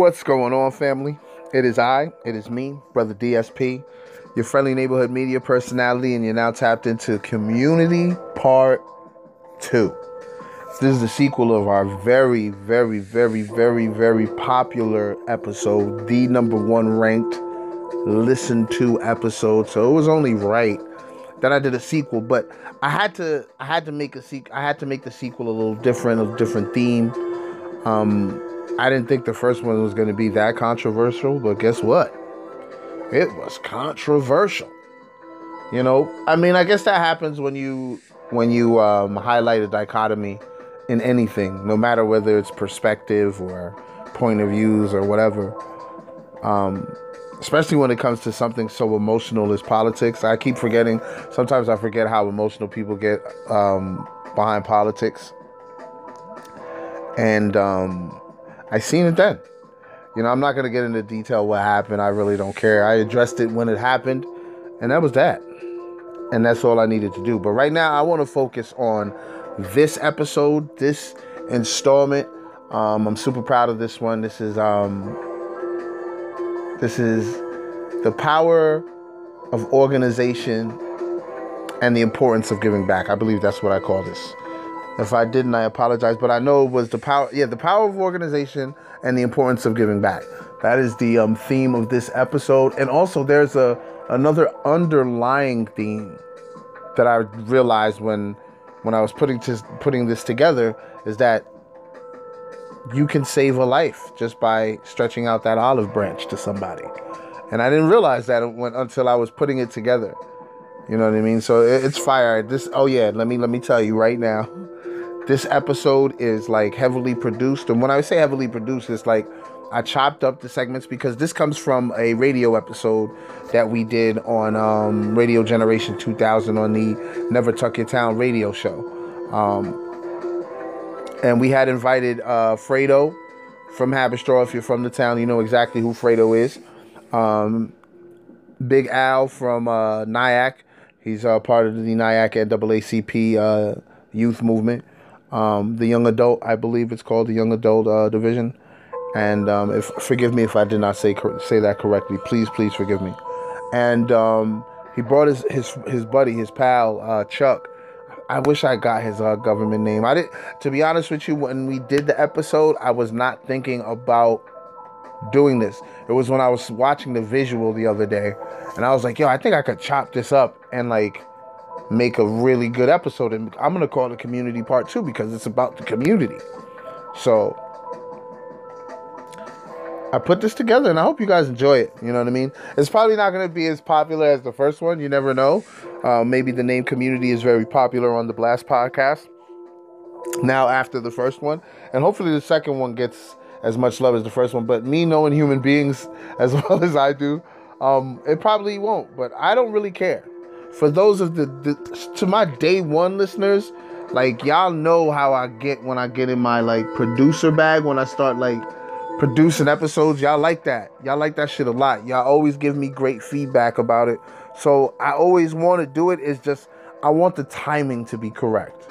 What's going on, family? It is I, it is me, Brother DSP, your friendly neighborhood media personality, and you're now tapped into Community Part 2. This is the sequel of our very, very, very, very, very popular episode, the number one ranked listened to episode. So it was only right that I did a sequel, but I had to I had to make a sequel I had to make the sequel a little different, a different theme. Um I didn't think the first one was going to be that controversial, but guess what? It was controversial. You know, I mean, I guess that happens when you when you um, highlight a dichotomy in anything, no matter whether it's perspective or point of views or whatever. Um, especially when it comes to something so emotional as politics. I keep forgetting. Sometimes I forget how emotional people get um, behind politics, and um, I seen it then. You know, I'm not gonna get into detail what happened. I really don't care. I addressed it when it happened, and that was that. And that's all I needed to do. But right now, I want to focus on this episode, this installment. Um, I'm super proud of this one. This is um, this is the power of organization and the importance of giving back. I believe that's what I call this. If I didn't, I apologize. But I know it was the power, yeah, the power of organization and the importance of giving back. That is the um, theme of this episode. And also, there's a another underlying theme that I realized when when I was putting to, putting this together is that you can save a life just by stretching out that olive branch to somebody. And I didn't realize that when, until I was putting it together. You know what I mean? So it's fire. This oh yeah, let me let me tell you right now. This episode is like heavily produced. And when I say heavily produced, it's like I chopped up the segments because this comes from a radio episode that we did on um, Radio Generation 2000 on the Never Tuck Your Town radio show. Um, and we had invited uh, Fredo from Haverstraw. If you're from the town, you know exactly who Fredo is. Um, Big Al from uh, Nyack. He's uh, part of the Nyack NAACP uh, youth movement um, the young adult, I believe it's called the young adult uh, division. And um, if forgive me if I did not say say that correctly, please please forgive me. And um, he brought his his his buddy, his pal uh, Chuck. I wish I got his uh, government name. I did. To be honest with you, when we did the episode, I was not thinking about doing this. It was when I was watching the visual the other day, and I was like, "Yo, I think I could chop this up and like." Make a really good episode. And I'm going to call it Community Part 2 because it's about the community. So I put this together and I hope you guys enjoy it. You know what I mean? It's probably not going to be as popular as the first one. You never know. Uh, maybe the name Community is very popular on the Blast podcast now after the first one. And hopefully the second one gets as much love as the first one. But me knowing human beings as well as I do, um, it probably won't. But I don't really care for those of the, the to my day one listeners, like y'all know how I get when I get in my like producer bag when I start like producing episodes. Y'all like that. Y'all like that shit a lot. Y'all always give me great feedback about it. So I always want to do it. It's just I want the timing to be correct.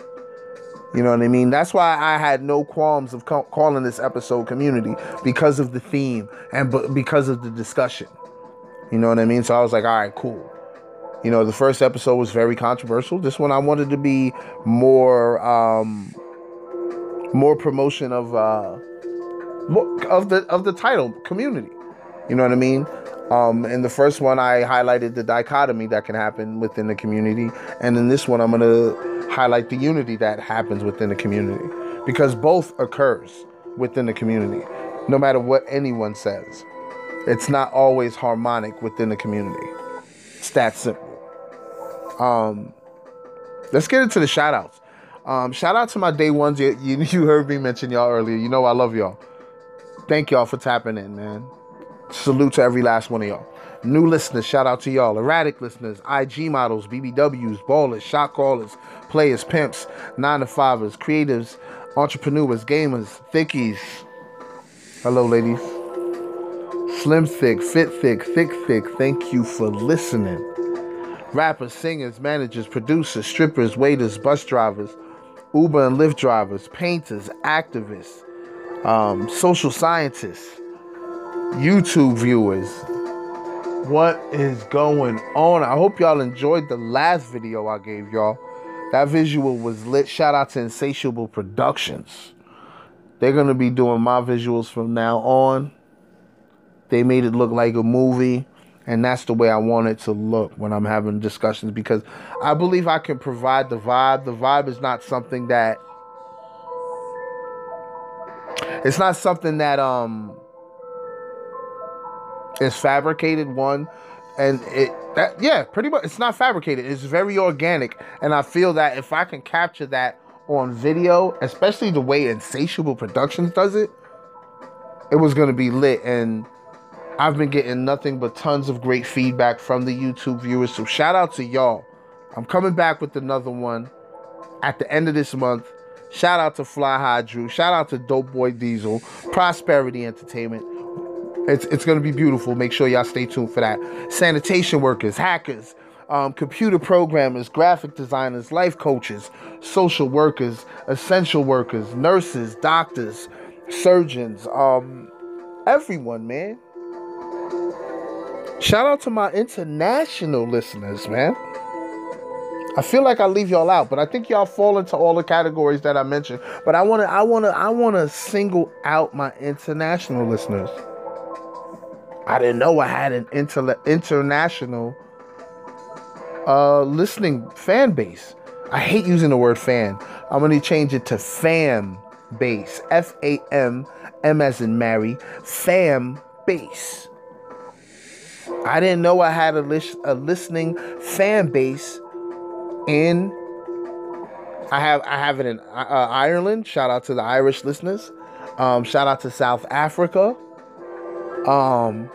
You know what I mean? That's why I had no qualms of ca- calling this episode community because of the theme and b- because of the discussion. You know what I mean? So I was like, all right, cool. You know, the first episode was very controversial. This one I wanted to be more um more promotion of uh of the of the title community. You know what I mean? Um, in the first one, I highlighted the dichotomy that can happen within the community, and in this one, I'm to highlight the unity that happens within the community because both occurs within the community, no matter what anyone says. It's not always harmonic within the community. It's that simple. Um, let's get into the shout outs. Um, shout out to my day ones. You, you, you heard me mention y'all earlier. You know I love y'all. Thank y'all for tapping in, man. Salute to every last one of y'all. New listeners, shout out to y'all. Erratic listeners, IG models, BBWs, ballers, shot callers, players, pimps, nine to fivers, creatives, entrepreneurs, gamers, thickies. Hello, ladies. Slim thick, fit thick, thick thick. Thank you for listening rappers, singers, managers, producers, strippers, waiters, bus drivers, Uber and Lyft drivers, painters, activists, um, social scientists, YouTube viewers. What is going on? I hope y'all enjoyed the last video I gave y'all. That visual was lit. Shout out to Insatiable Productions. They're going to be doing my visuals from now on. They made it look like a movie. And that's the way I want it to look when I'm having discussions because I believe I can provide the vibe. The vibe is not something that it's not something that um is fabricated one and it that yeah pretty much it's not fabricated it's very organic and i feel that if i can capture that on video especially the way insatiable productions does it it was going to be lit and i've been getting nothing but tons of great feedback from the youtube viewers so shout out to y'all i'm coming back with another one at the end of this month shout out to fly high drew shout out to dope boy diesel prosperity entertainment it's, it's going to be beautiful. Make sure y'all stay tuned for that. Sanitation workers, hackers, um, computer programmers, graphic designers, life coaches, social workers, essential workers, nurses, doctors, surgeons, um, everyone, man. Shout out to my international listeners, man. I feel like I leave y'all out, but I think y'all fall into all the categories that I mentioned. But I wanna, I wanna, I wanna single out my international listeners. I didn't know I had an inter- international uh, listening fan base. I hate using the word fan. I'm to change it to fam base. F A M, M as in Mary, fam base. I didn't know I had a, lis- a listening fan base in. I have I have it in uh, Ireland. Shout out to the Irish listeners. Um, shout out to South Africa. Um,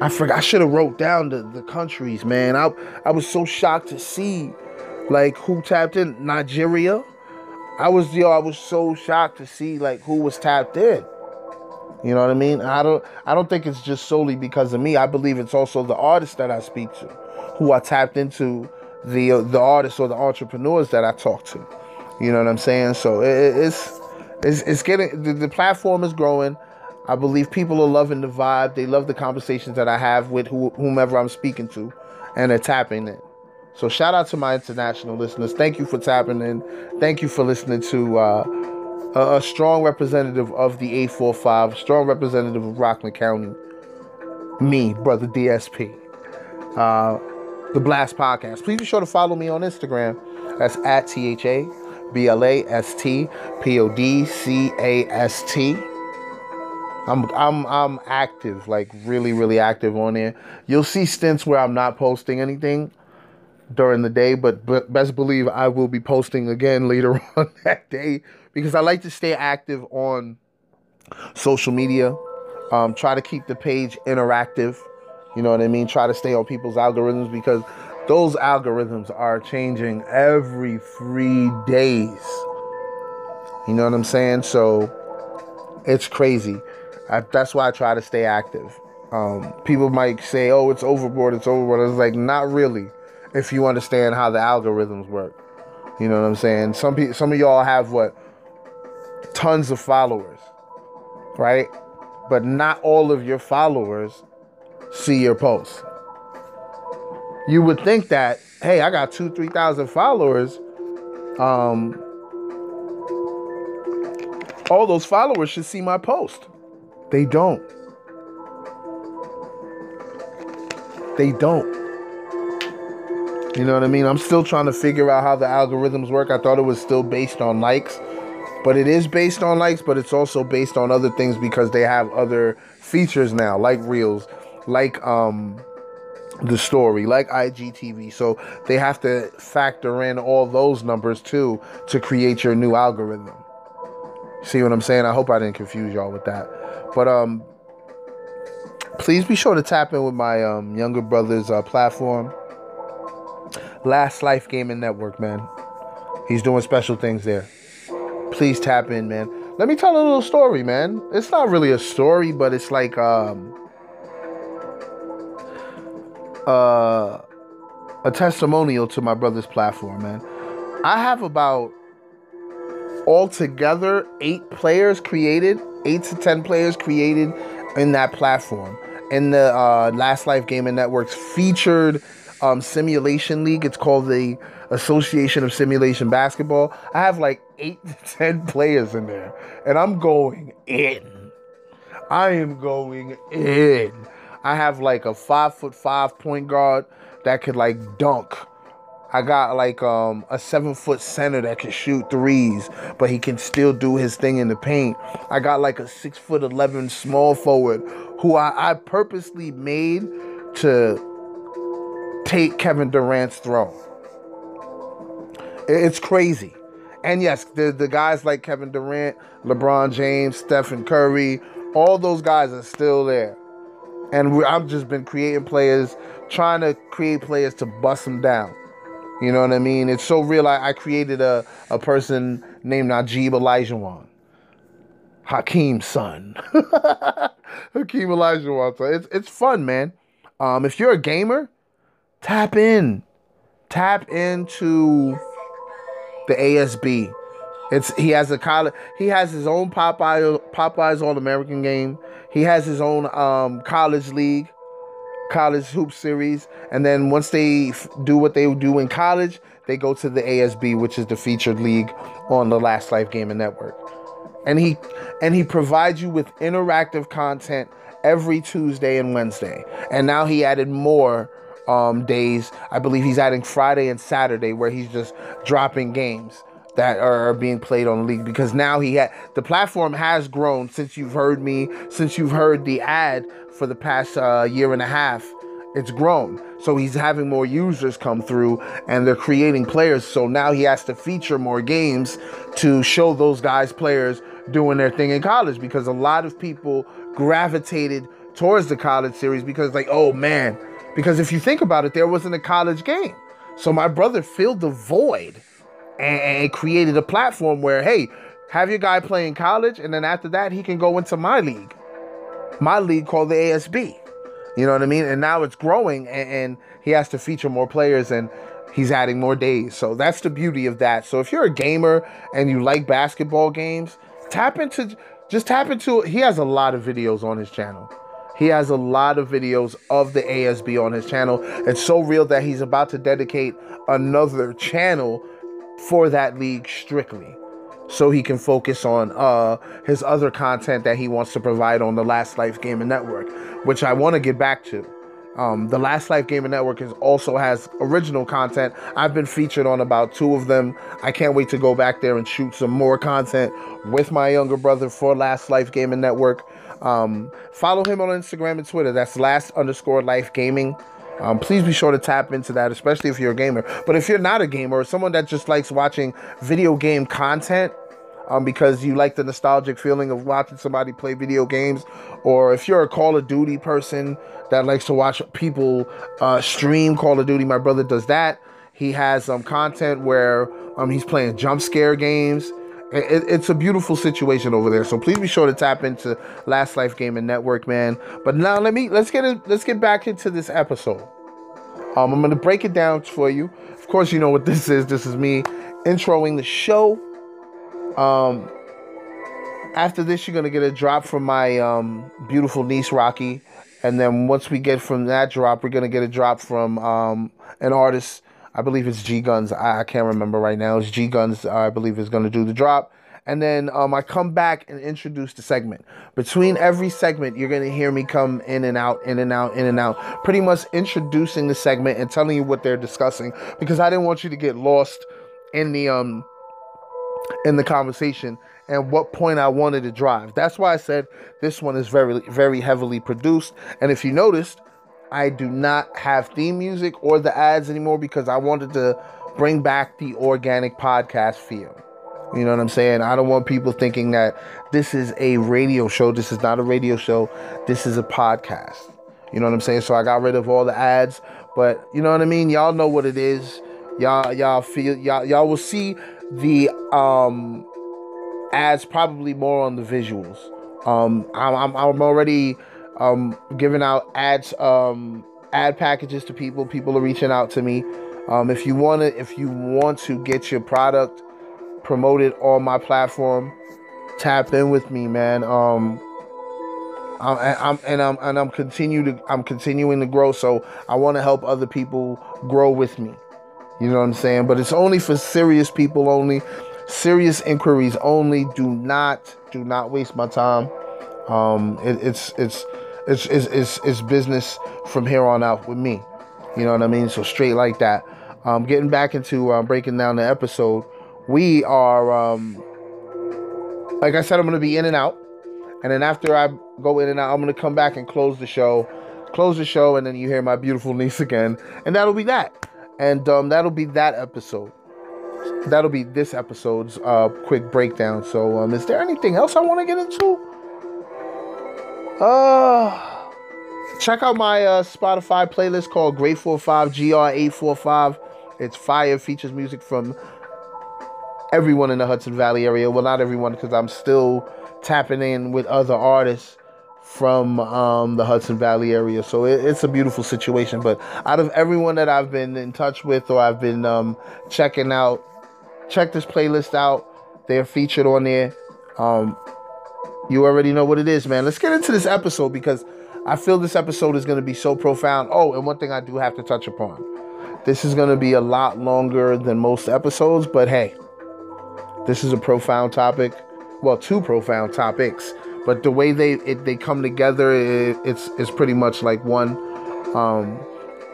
I forgot. I should have wrote down the, the countries, man. I I was so shocked to see, like who tapped in Nigeria. I was yo. I was so shocked to see like who was tapped in. You know what I mean? I don't. I don't think it's just solely because of me. I believe it's also the artists that I speak to, who I tapped into, the the artists or the entrepreneurs that I talk to. You know what I'm saying? So it, it's it's it's getting the, the platform is growing. I believe people are loving the vibe. They love the conversations that I have with whomever I'm speaking to, and they're tapping in. So shout out to my international listeners. Thank you for tapping in. Thank you for listening to uh, a, a, strong representative of the 845, strong representative of Rockland County. Me, brother DSP. Uh, the Blast Podcast. Please be sure to follow me on Instagram. That's at T H A B L A S T P O D C A S T. I'm I'm I'm active, like really really active on there. You'll see stints where I'm not posting anything during the day, but, but best believe I will be posting again later on that day because I like to stay active on social media. Um, try to keep the page interactive. You know what I mean? Try to stay on people's algorithms because those algorithms are changing every three days. You know what I'm saying? So it's crazy. I, that's why I try to stay active. Um, people might say, "Oh, it's overboard. It's overboard." It's like not really, if you understand how the algorithms work. You know what I'm saying? Some people, some of y'all have what tons of followers, right? But not all of your followers see your posts. You would think that, hey, I got two, three thousand followers. Um, all those followers should see my post. They don't. They don't. You know what I mean? I'm still trying to figure out how the algorithms work. I thought it was still based on likes, but it is based on likes, but it's also based on other things because they have other features now, like Reels, like um the story, like IGTV. So they have to factor in all those numbers too to create your new algorithm. See what I'm saying? I hope I didn't confuse y'all with that. But um, please be sure to tap in with my um, younger brother's uh, platform, Last Life Gaming Network, man. He's doing special things there. Please tap in, man. Let me tell a little story, man. It's not really a story, but it's like um, uh, a testimonial to my brother's platform, man. I have about altogether eight players created eight to ten players created in that platform. In the uh, Last Life Gaming Network's featured um, simulation league, it's called the Association of Simulation Basketball. I have like eight to ten players in there, and I'm going in. I am going in. I have like a five foot five point guard that could like dunk. I got like um, a seven foot center that can shoot threes, but he can still do his thing in the paint. I got like a six foot eleven small forward who I, I purposely made to take Kevin Durant's throne. It's crazy. And yes, the, the guys like Kevin Durant, LeBron James, Stephen Curry, all those guys are still there. And I've just been creating players, trying to create players to bust them down. You know what I mean? It's so real. I, I created a, a person named Najib Olajuwon. Hakeem's son. Hakeem Olajuwon. It's it's fun, man. Um, if you're a gamer, tap in. Tap into the ASB. It's he has a college. He has his own Popeye Popeyes All American game. He has his own um, college league, college hoop series, and then once they f- do what they do in college, they go to the ASB, which is the featured league on the Last Life Gaming Network. And he and he provides you with interactive content every Tuesday and Wednesday. And now he added more um, days. I believe he's adding Friday and Saturday where he's just dropping games that are being played on the league because now he had the platform has grown since you've heard me since you've heard the ad for the past uh, year and a half. It's grown. So he's having more users come through and they're creating players. So now he has to feature more games to show those guys players doing their thing in college because a lot of people gravitated towards the college series because like oh man because if you think about it there wasn't a college game so my brother filled the void and, created a platform where, hey, have your guy play in college, and then after that, he can go into my league, my league called the ASB. You know what I mean? And now it's growing, and, and he has to feature more players, and he's adding more days. So that's the beauty of that. So if you're a gamer and you like basketball games, tap into just tap into he has a lot of videos on his channel. He has a lot of videos of the ASB on his channel. It's so real that he's about to dedicate another channel for that league strictly so he can focus on uh, his other content that he wants to provide on the Last Life Gaming Network, which I want to get back to. Um, the Last Life Gaming Network is also has original content. I've been featured on about two of them. I can't wait to go back there and shoot some more content with my younger brother for Last Life Gaming Network. Um, follow him on Instagram and Twitter. That's last underscore life gaming. Um, please be sure to tap into that, especially if you're a gamer. But if you're not a gamer or someone that just likes watching video game content, um, because you like the nostalgic feeling of watching somebody play video games, or if you're a Call of Duty person that likes to watch people uh, stream Call of Duty, my brother does that. He has um, content where um, he's playing jump scare games. It, it's a beautiful situation over there. So please be sure to tap into Last Life Gaming Network, man. But now let me let's get it let's get back into this episode. Um, I'm gonna break it down for you. Of course, you know what this is. This is me introing the show. Um, after this, you're gonna get a drop from my um, beautiful niece Rocky, and then once we get from that drop, we're gonna get a drop from um, an artist I believe it's G Guns. I, I can't remember right now. It's G Guns. I believe is going to do the drop. And then um, I come back and introduce the segment. Between every segment, you're going to hear me come in and out, in and out, in and out, pretty much introducing the segment and telling you what they're discussing because I didn't want you to get lost in the um in the conversation and what point I wanted to drive. That's why I said this one is very very heavily produced. And if you noticed, I do not have theme music or the ads anymore because I wanted to bring back the organic podcast feel. You know what I'm saying? I don't want people thinking that this is a radio show. This is not a radio show. This is a podcast. You know what I'm saying? So I got rid of all the ads, but you know what I mean? Y'all know what it is. Y'all y'all feel y'all y'all will see the um ads probably more on the visuals. Um I'm I'm, I'm already um, giving out ads, um, ad packages to people. People are reaching out to me. Um, if you want to, if you want to get your product promoted on my platform, tap in with me, man. Um, I'm, I'm and I'm and I'm continue to I'm continuing to grow. So I want to help other people grow with me. You know what I'm saying? But it's only for serious people only, serious inquiries only. Do not do not waste my time. Um, it, it's it's it's it's it's it's business from here on out with me. You know what I mean? So straight like that. Um, getting back into uh, breaking down the episode, we are um, like I said, I'm gonna be in and out, and then after I go in and out, I'm gonna come back and close the show, close the show, and then you hear my beautiful niece again, and that'll be that, and um, that'll be that episode. That'll be this episode's uh, quick breakdown. So, um, is there anything else I want to get into? Uh, check out my uh, Spotify playlist called Great 45 GR845. It's fire, features music from everyone in the Hudson Valley area. Well, not everyone, because I'm still tapping in with other artists from um, the Hudson Valley area. So it, it's a beautiful situation. But out of everyone that I've been in touch with or I've been um, checking out, check this playlist out. They're featured on there. Um, you already know what it is, man. Let's get into this episode because I feel this episode is going to be so profound. Oh, and one thing I do have to touch upon. This is going to be a lot longer than most episodes, but hey, this is a profound topic. Well, two profound topics, but the way they it, they come together, it, it's it's pretty much like one. Um,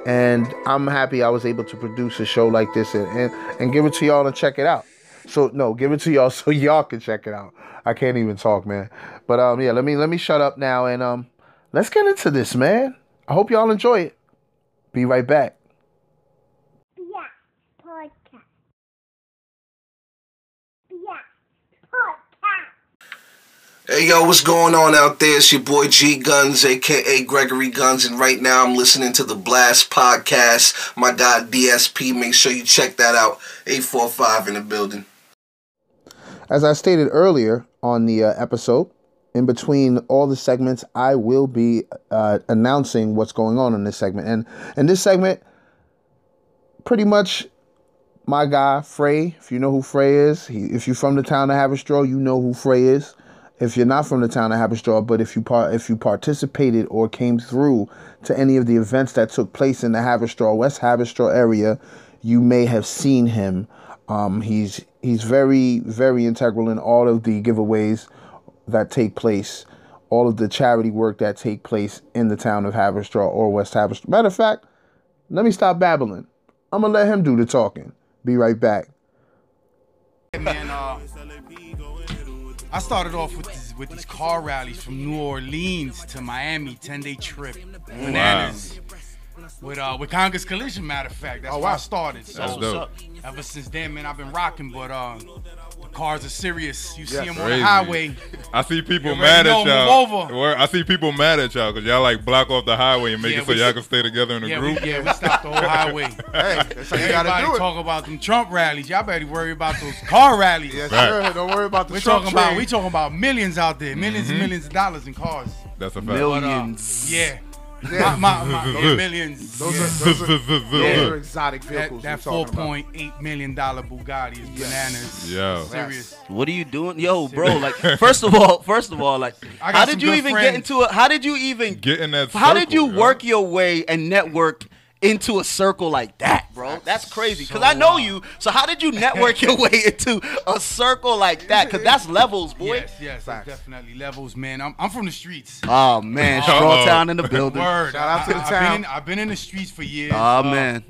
and I'm happy I was able to produce a show like this and, and, and give it to y'all and check it out. So no, give it to y'all so y'all can check it out. I can't even talk, man. But um, yeah, let me let me shut up now and um, let's get into this, man. I hope y'all enjoy it. Be right back. Yeah, podcast. Yeah, podcast. Hey yo, what's going on out there? It's your boy G Guns, aka Gregory Guns, and right now I'm listening to the Blast Podcast. My guy DSP, make sure you check that out. 845 in the building. As I stated earlier on the uh, episode, in between all the segments, I will be uh, announcing what's going on in this segment. And in this segment, pretty much my guy Frey. If you know who Frey is, he, if you're from the town of Haverstraw, you know who Frey is. If you're not from the town of Haverstraw, but if you par- if you participated or came through to any of the events that took place in the Haverstraw West Haverstraw area, you may have seen him. Um, he's he's very very integral in all of the giveaways that take place, all of the charity work that take place in the town of Haverstraw or West Haverstraw. Matter of fact, let me stop babbling. I'm gonna let him do the talking. Be right back. man, uh, I started off with these, with these car rallies from New Orleans to Miami, 10 day trip. Bananas. With uh with Congress Collision, matter of fact. That's Oh, where I started. So That's dope. ever since then, man, I've been rocking, but uh the cars are serious. You see Yeah. them on the highway. I see people You mad at y'all. over. I see people mad at y'all because y'all like block off the highway and make Yeah, it so we y'all can stay together in a Yeah, we, group. yeah, we stopped the whole highway. Hey, that's how you gotta Everybody do it. talk about them Trump rallies. Y'all better worry about those car rallies. Yes, Right. sir. Don't worry about the We're Trump talking about train. we talking about millions out there, 1000000s and millions of dollars in cars. That's a fact. But, uh, Millions. yeah. Yeah. My, my, my, yeah, millions. Those, yeah. are, those, are, those Yeah. are exotic that, vehicles. that we're four talking about. point eight million dollar Bugatti is bananas. Yo. Serious. What are you doing, yo, bro? Like, first of all, first of all, like, how did you good even get into it? How did you even? Get in that How did you circle, yo. work your way and network into a circle like that, bro? That's crazy. Cause So, I know uh, you. So how did you network your way into a circle like that? Cause that's levels, boy. Yes, yes, Facts. definitely levels, man. I'm, I'm from the streets. Oh man, Uh-oh. Straw Town in the building. Word. Shout out to the I, I've town. Been in, I've been in the streets for years. Oh Uh, man,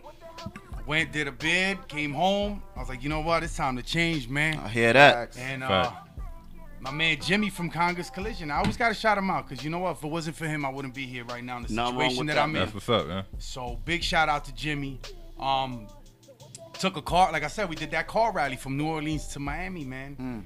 Went, did a bid, came home. I was like, you know what? It's time to change, man. I hear that. And uh, Fact. My man Jimmy from Congress Collision, I always got to shout him out because you know what? If it wasn't for him, I wouldn't be here right now in the Nothing wrong situation that, that, I'm in. That's what's up, man. So big shout out to Jimmy. Um, took a car, like I said, we did that car rally from New Orleans to Miami, man.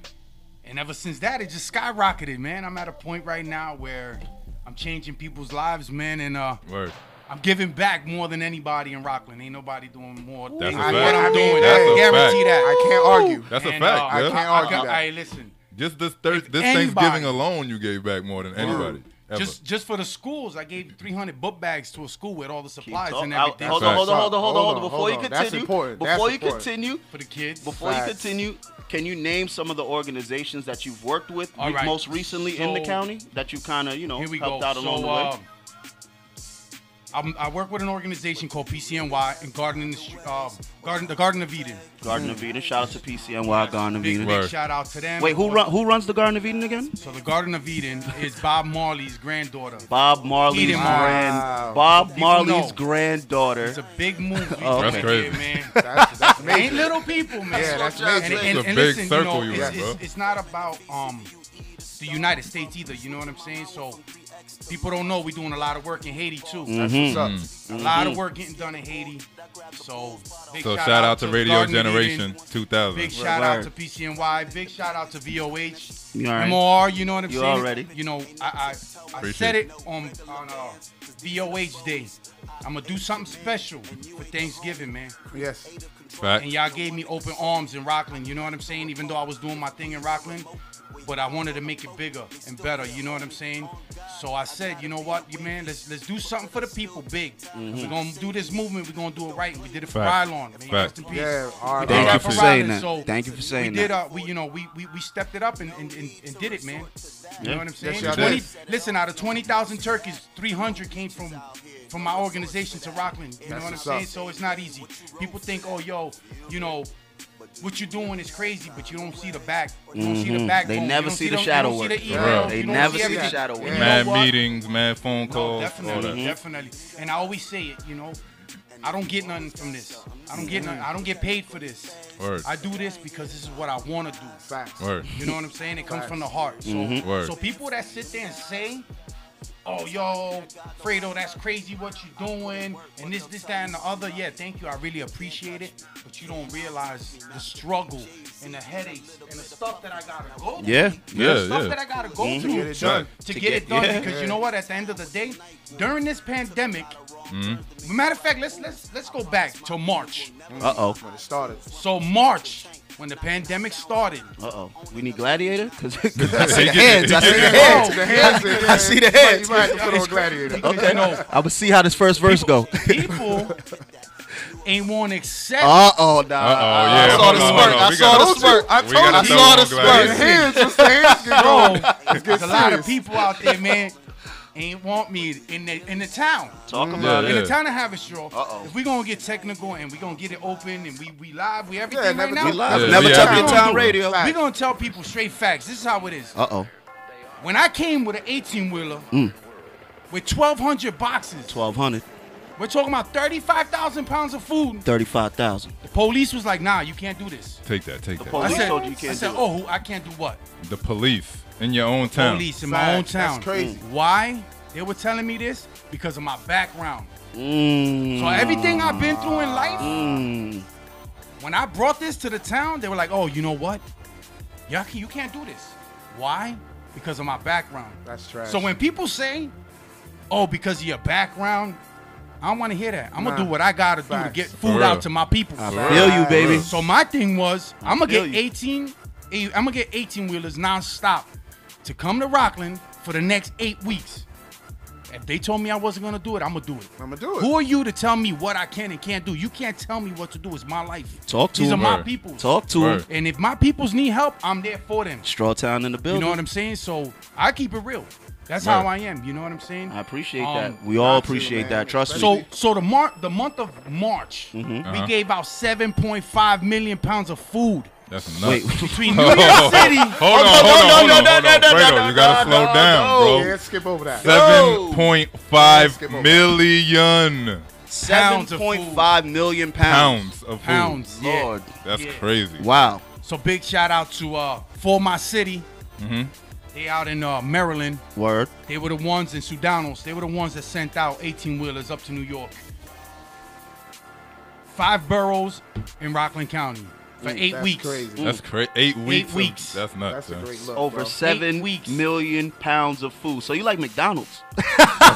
And ever since that, it just skyrocketed, man. I'm at a point right now where I'm changing people's lives, man, and uh, Word. I'm giving back more than anybody in Rockland. Ain't nobody doing more That's things a than fact. what I'm doing. that's I can a guarantee fact. that. I can't argue. That's a fact, uh, yeah. I can't argue that. Hey, listen. Just this thir- this anybody- Thanksgiving alone, you gave back more than anybody. Ever. Just just for the schools, I gave 300 book bags to a school with all the supplies Talk- and everything Hold on, hold on, hold on, hold on, hold Hold on. on, Before you hold on. That's continue. That's before you important. continue, for the kids. before you continue, can you name some of the organizations that you've worked with right. most recently in the county that you kind of you know helped go. out along so, the way? um, I'm, I work with an organization called PCNY in Garden, in the, Str- um, Garden, the Garden of Eden. Garden of Eden. Shout out to PCNY Garden of Big, Eden. big Word. shout out to them. Wait, who run who runs the Garden of Eden again? So the Garden of Eden is Bob Marley's granddaughter. Bob Marley's Eden Marley. grand Wow. Bob Marley's granddaughter. It's a big movie. Oh, That's Yeah, crazy. man. That's, that's Ain't little people, man. Yeah, that's and, major. and, and, It's a big listen, circle you you know, in, it's, bro. it's, it's not about um the United States either. You know what I'm saying? So people don't know we're doing a lot of work in Haiti too. That's Mm-hmm. what's up. A lot of work getting done in Haiti. So big So shout out to Radio Garden Generation Eden. 2000. Big shout out to PCNY. Big shout out to VOH. You all right? MOR, you know what I'm You saying? already. You know, I I, I said it. it on on uh, VOH day. I'm gonna do something special for Thanksgiving, man. Yes. Fact. And y'all gave me open arms in Rockland. You know what I'm saying? Even though I was doing my thing in Rockland, but I wanted to make it bigger and better. You know what I'm saying? So I said, you know what, you man, let's let's do something for the people, big. If We're gonna do this movement. We're gonna do it right. And we did it for Fact. Rylon. Man, Fact. rest in peace. Yeah, all We right. did Thank that you for for saying that. So Thank you for saying we did, that. Uh, we you know we we, we stepped it up and, and, and, and did it, man. You know what I'm saying? y'all 20, did. listen, out of twenty thousand turkeys, three hundred came from from my organization to Rockland. You know what I'm what's saying? up. So it's not easy. People think, oh, yo, you know, what you're doing is crazy, but you don't see the back. You don't see the backbone. Mm-hmm. They never see the shadow work. See the Right. email. They never see the shadow work. Mad meetings, mad phone No, calls, all definitely, that. definitely. And I always say it, you know, I don't get nothing from this. I don't get nothing. I don't get paid for this. Word. I do this because this is what I want to do. Facts. Word. You know what I'm saying? It comes from the heart. So, Mm-hmm. So people that sit there and say, "Oh, yo, Fredo, that's crazy what you doing," and this, this, that, and the other. Yeah, thank you. I really appreciate it. But you don't realize the struggle and the headaches and the stuff that I gotta go. through. Yeah, The yeah, stuff yeah. that I gotta go To through get it done. to, To get, get- it done. yeah. Because you know what? At the end of the day, during this pandemic, Mm-hmm. matter of fact, let's let's let's go back to March. Uh oh. When it started. So March, when the pandemic started, Uh oh. We need gladiator because I see the hands. I see the hands. The hands. I see the You might- hands. You might have to put on gladiator. because you know I would see how this first verse go. people ain't want to accept. Uh oh, nah. Uh-oh, I yeah, saw hold the on, smirk. I We saw gotta- the smirk. I we told gotta I saw the Gladiator. smirk. The hands, just the hands get going. There's a lot of people out there, man, ain't want me in the in the town. Talk about Yeah, it. In the town of Haverstraw, Uh-oh. if we gonna get technical and we gonna get it open and we we live, we everything Yeah, right never now, We live. Yeah, Never we tough have town radio. Facts. we gonna tell people straight facts. This is how it is. Uh oh. When I came with an 18 wheeler Mm. with 1,200 boxes, Twelve hundred. we're talking about 35,000 pounds of food. Thirty-five thousand. The police was like, "Nah, you can't do this." Take that, take that. I police said, told you you can't said, do it. "Oh, who- I can't do what?" The police in your own town. Police in my own Facts. That's crazy. Why? They were telling me this because of my background. Mm. So everything I've been through in life, Mm. when I brought this to the town, they were like, "Oh, you know what? Y'all can, you can't do this. Why? Because of my background." That's trash. So when people say, "Oh, because of your background," I don't want to hear that. I'm Nah. gonna do what I gotta do to get food out to my people. I feel you, baby. So my thing was, I'm gonna get 18. eh, I'm gonna get 18 wheelers nonstop to come to Rockland for the next eight weeks. If they told me I wasn't gonna do it, I'm gonna do it. I'm gonna do it. Who are you to tell me what I can and can't do? You can't tell me what to do. It's my life. Talk to These him. are my Word. people. Talk to him. Word. And if my peoples need help, I'm there for them. Straw Town in the building. You know what I'm saying? So I keep it real. That's Right. how I am. You know what I'm saying? I appreciate Um, that. We all appreciate man. that. Trust me. So so the mar- the month of March, we Uh-huh. gave out 7.5 million pounds of food That's nuts. Wait. between New York City. Hold on, hold on, hold on, hold on. no, Fredo, you gotta slow down, no. bro. Yeah, skip over that. Seven point Yeah, five skip over. million Seven Pounds of food. pounds. pounds of food. Pounds. yeah. Lord. That's Yeah. crazy. Wow. So big shout out to uh For My City. Mm-hmm. They out in uh, Maryland. Word. They were the ones in Sudanos. They were the ones that sent out 18 wheelers up to New York. Five boroughs in Rockland County for mm, eight That's weeks. crazy. Mm. That's crazy. Eight weeks. of- weeks. That's nuts. That's a great look. Over bro. seven weeks. million pounds of food. So you like McDonald's?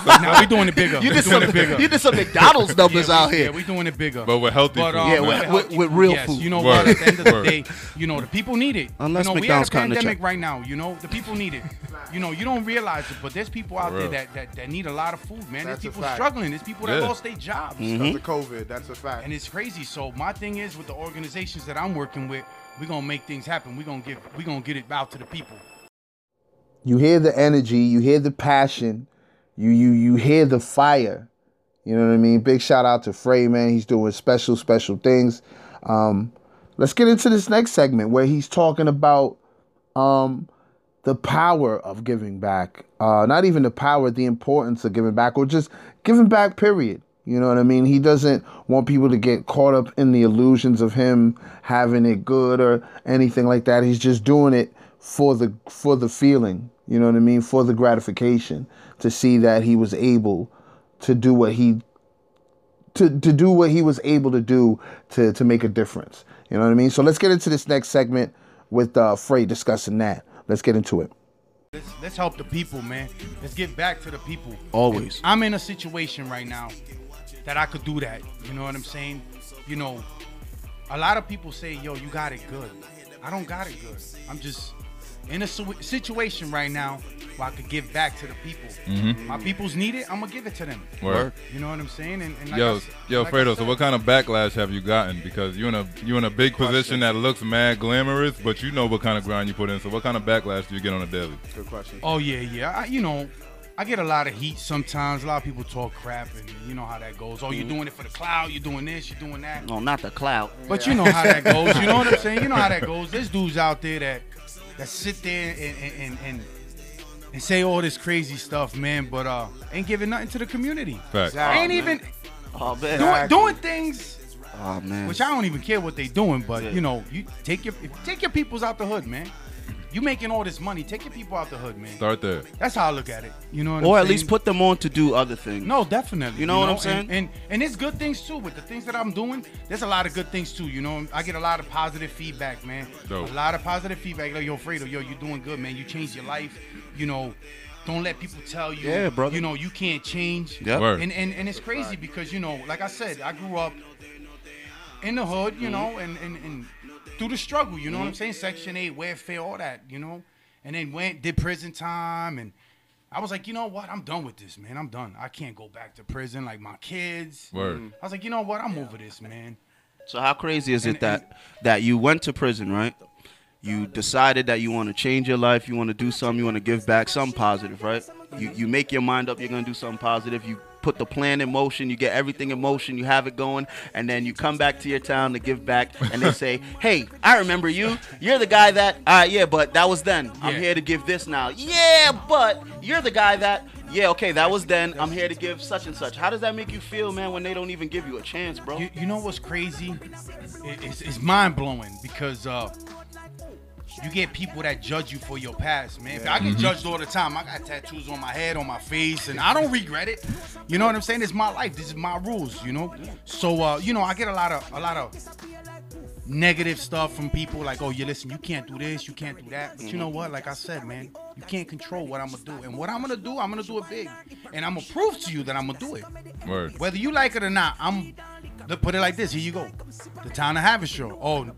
Now we doing it bigger. You did doing some. it bigger. You did some McDonald's numbers yeah, out here. Yeah, we doing it bigger. But with healthy But um, Yeah, with- with, with- healthy with food, real yes. food. You know what? At the end of the day, you know the people need it. Unless you know, McDonald's we had cutting a check. pandemic right now. You know the people need it. You know, you don't realize it, but there's people out there that, that that need a lot of food, man. That's there's people struggling. There's people that lost their jobs. Because of mm-hmm. COVID, that's a fact. And it's crazy. So my thing is with the organizations that I'm working with, we're gonna make things happen. We're gonna give we're gonna get it out to the people. you hear the energy, you hear the passion, you you you hear the fire. You know what I mean? Big shout out to Frey, man. He's doing special, special things. Um, let's get into this next segment where he's talking about um, the power of giving back. Uh, not even the power, the importance of giving back, or just giving back, period. You know what I mean? He doesn't want people to get caught up in the illusions of him having it good or anything like that. He's just doing it for the for the feeling. You know what I mean? For the gratification to see that he was able to do what he to, to do what he was able to do to to make a difference. You know what I mean? So let's get into this next segment with uh Frey discussing that. Let's get into it. Let's let's help the people, man. Let's get back to the people. Always. I'm in a situation right now that I could do that. You know what I'm saying? You know, a lot of people say, "Yo, you got it good." I don't got it good. I'm just in a situation right now where I could give back to the people. Mm-hmm. My people's need it. I'm gonna give it to them. Word. You know what I'm saying? And, and like Yo, s- yo, like I Fredo. So what kind of backlash have you gotten? Because you're in a you're in a big position that looks mad glamorous, but you know what kind of grind you put in. So what kind of backlash do you get on a daily? Good question. Oh yeah, yeah. I, you know, I get a lot of heat sometimes. A lot of people talk crap, and you know how that goes. Oh, Mm-hmm. you're doing it for the cloud. You're doing this. You're doing that. No, not the cloud. But you know how that goes. You know what I'm saying? You know how that goes. There's dudes out there that that sit there and and, and, and and say all this crazy stuff, man, but uh ain't giving nothing to the community. Fact. Exactly. ain't even Oh man. doing doing things Oh man. which I don't even care what they doing, but you know, you take your take your peoples out the hood, man. You making all this money, take your people out the hood, man. Start there. That's how I look at it. You know what or I'm at least put them on to do other things. No, definitely. You know what I'm saying? And, and it's good things too with the things that I'm doing. There's a lot of good things too. You know, I get a lot of positive feedback, man. Dope. A lot of positive feedback. Like, yo, Fredo, yo, you're doing good, man. You changed your life. You know, don't let people tell you. Yeah, brother. You know, you can't change. Yep. Word. And and and it's crazy because you know, like I said, I grew up in the hood. Mm-hmm. You know, and and and through the struggle. You know what I'm mm-hmm. saying? Section eight, welfare, all that. You know, and then went did prison time and. I was like, you know what? I'm done with this, man. I'm done. I can't go back to prison like my kids. Word. I was like, you know what? I'm over this, man. So how crazy is And- it that that you went to prison, right? You decided that you want to change your life, you want to do something, you want to give back something positive, right? You you make your mind up, you're gonna do something positive. You put the plan in motion, you get everything in motion, you have it going, and then you come back to your town to give back, and they say, "Hey, I remember you. You're the guy that, right, yeah, but that was then. I'm Yeah. here to give this now. Yeah, but you're the guy that." Yeah, okay, that was then. I'm here to give such and such. How does that make you feel, man, when they don't even give you a chance, bro? You, you know what's crazy? It- it's, it's mind blowing because uh, you get people that judge you for your past, man. I get judged all the time. I got tattoos on my head, on my face, and I don't regret it. You know what I'm saying? It's my life. This is my rules. You know. So uh, you know, I get a lot of a lot of negative stuff from people like, oh, you listen, you can't do this, you can't do that. But you know what? Like I said, man, you can't control what I'm gonna do. And what I'm gonna do, I'm gonna do it big. And I'm gonna prove to you that I'm gonna do it. Word. Whether you like it or not, I'm put it like this. Here you go. The town of Haverstraw. Oh,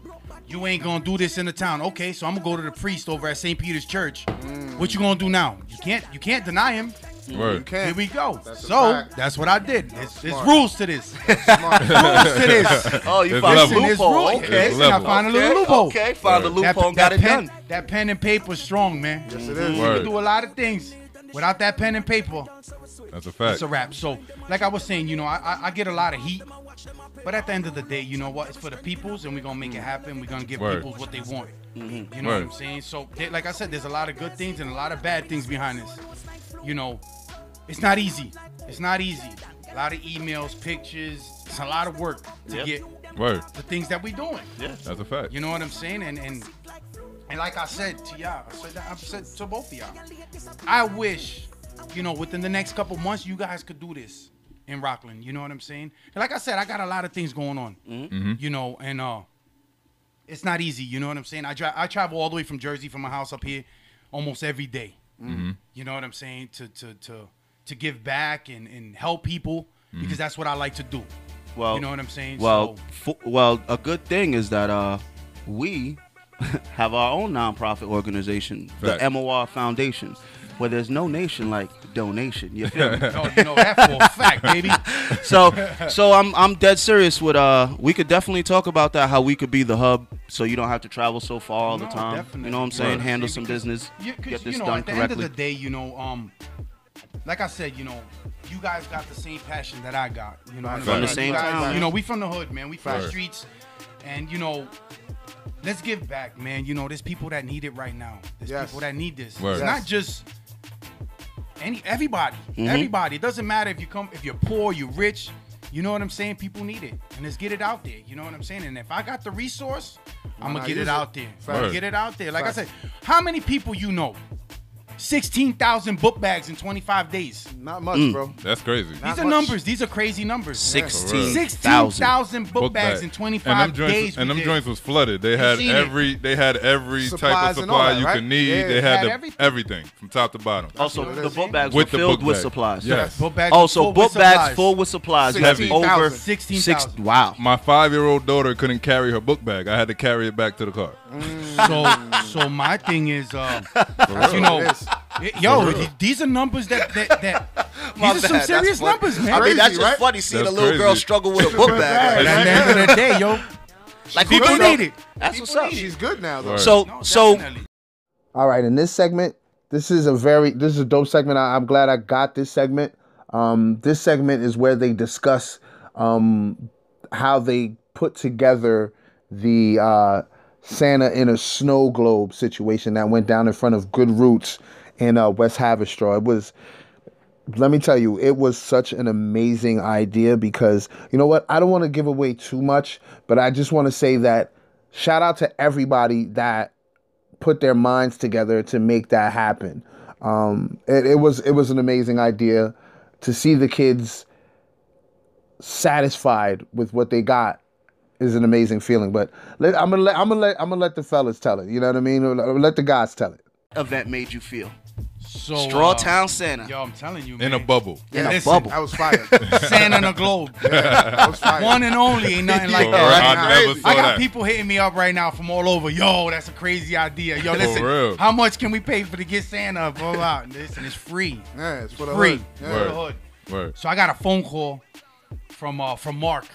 you ain't gonna do this in the town. Okay, so I'm gonna go to the priest over at St. Peter's Church. Mm. What you gonna do now? You can't you can't deny him. Mm, you Word. can. Here we go. That's so that's what I did. There's, there's rules to this. Rules to this. Oh, you found a loophole. Okay. Listen, I found a little loophole. Okay, found a Word. loophole and that, got it pen, done. that pen and paper's strong, man. Yes, it is. You can do a lot of things. Without that pen and paper, That's a fact. it's a wrap. So, like I was saying, you know, I, I, I get a lot of heat, but at the end of the day, you know what? It's for the peoples, and we're gonna make it happen. We're gonna give Word. peoples what they want. Mm-hmm. You know Word. what I'm saying? So, there- like I said, there's a lot of good things and a lot of bad things behind this. You know, it's not easy. It's not easy. A lot of emails, pictures. It's a lot of work to Yep. get Word. the things that we're doing. Yeah, that's a fact. You know what I'm saying? And and and like I said to y'all, I said that, I've said to both of y'all. I wish, you know, within the next couple months, you guys could do this in Rockland. You know what I'm saying? And like I said, I got a lot of things going on. Mm-hmm. You know, and uh, it's not easy. You know what I'm saying? I dri- I travel all the way from Jersey from my house up here, almost every day. Mm-hmm. You know what I'm saying? To to to to give back and and help people Mm-hmm. because that's what I like to do. Well, you know what I'm saying? Well, So- fo- well, a good thing is that uh, we have our own nonprofit organization, Fact. the MOR Foundation, where there's no nation like donation. You feel me? No, you know that for a fact, baby. so so I'm I'm dead serious with uh we could definitely talk about that how we could be the hub so you don't have to travel so far all the time. definitely. You know what I'm saying? Right. Handle Yeah, some business, You, 'cause, get this you know, done at the correctly. end of the day, you know, um, like I said, you know, you guys got the same passion that I got. You know, what From mean? the You same guys- town. You know, we from the hood, man. We from the streets, and you know, let's give back, man. You know, there's people that need it right now. There's Yes. people that need this. Word. It's Yes. not just any everybody. Mm-hmm. Everybody. It doesn't matter if you come, if you're poor, you're rich. You know what I'm saying? People need it, and let's get it out there. You know what I'm saying? And if I got the resource, I'm gonna get it it? out there. Facts. Word. Get it out there. Like Facts. I said, how many people you know? 16,000 book bags in 25 days. Not much, Mm. bro. That's crazy. Not These are much. numbers. These are crazy numbers. Sixteen thousand. 16,000 book, Book bags bag. in 25 and them joints, days. and we them did. joints was flooded. They had seen it. every they had every type of and all supply that, you right? could need. Yeah. They had Had the- everything. everything from top to bottom. Also, what it the book bags With were the filled book with bag. supplies. Yes. Book bags Also, full book bags supplies. full with supplies. Have 16,000. over 16,000. six. Wow. My five year old daughter couldn't carry her book bag. I had to carry it back to the car. So, so my thing is, uh, you know, is. It- yo, these are numbers that that, that My these are some bad. That's serious funny. numbers, man. I mean, that's Crazy, just right? funny seeing That's a little girl crazy. struggle with a book bag. But Like, at the end of the day, yo, like people need it. That's what's up. She's good now, though. Word. So, No, so definitely. All right, in this segment, this is a very this is a dope segment. I, I'm glad I got this segment. Um, this segment is where they discuss um, how they put together the uh, Santa in a snow globe situation that went down in front of Good Roots in uh, West Haverstraw. It was let me tell you, it was such an amazing idea because you know what? I don't want to give away too much, but I just want to say that shout out to everybody that put their minds together to make that happen. Um, it, it was it was an amazing idea to see the kids satisfied with what they got is an amazing feeling. But let, I'm gonna let I'm gonna let I'm gonna let the fellas tell it. You know what I mean? Let the guys tell it. event made you feel? So, Straw uh, Town Santa. Yo, I'm telling you, man. In a bubble. yeah, listen. bubble. I was fired. Santa in a globe. I was fired. One and only, ain't nothing like For that. real, that's I never saw I got that. people hitting me up right now from all over. Yo, that's a crazy idea. Yo, listen, real. how much can we pay for to get Santa? Blah, blah. Listen, it's free. Yeah, it's for the Free. hood. For Yeah. the hood. Word. So I got a phone call from uh from Mark.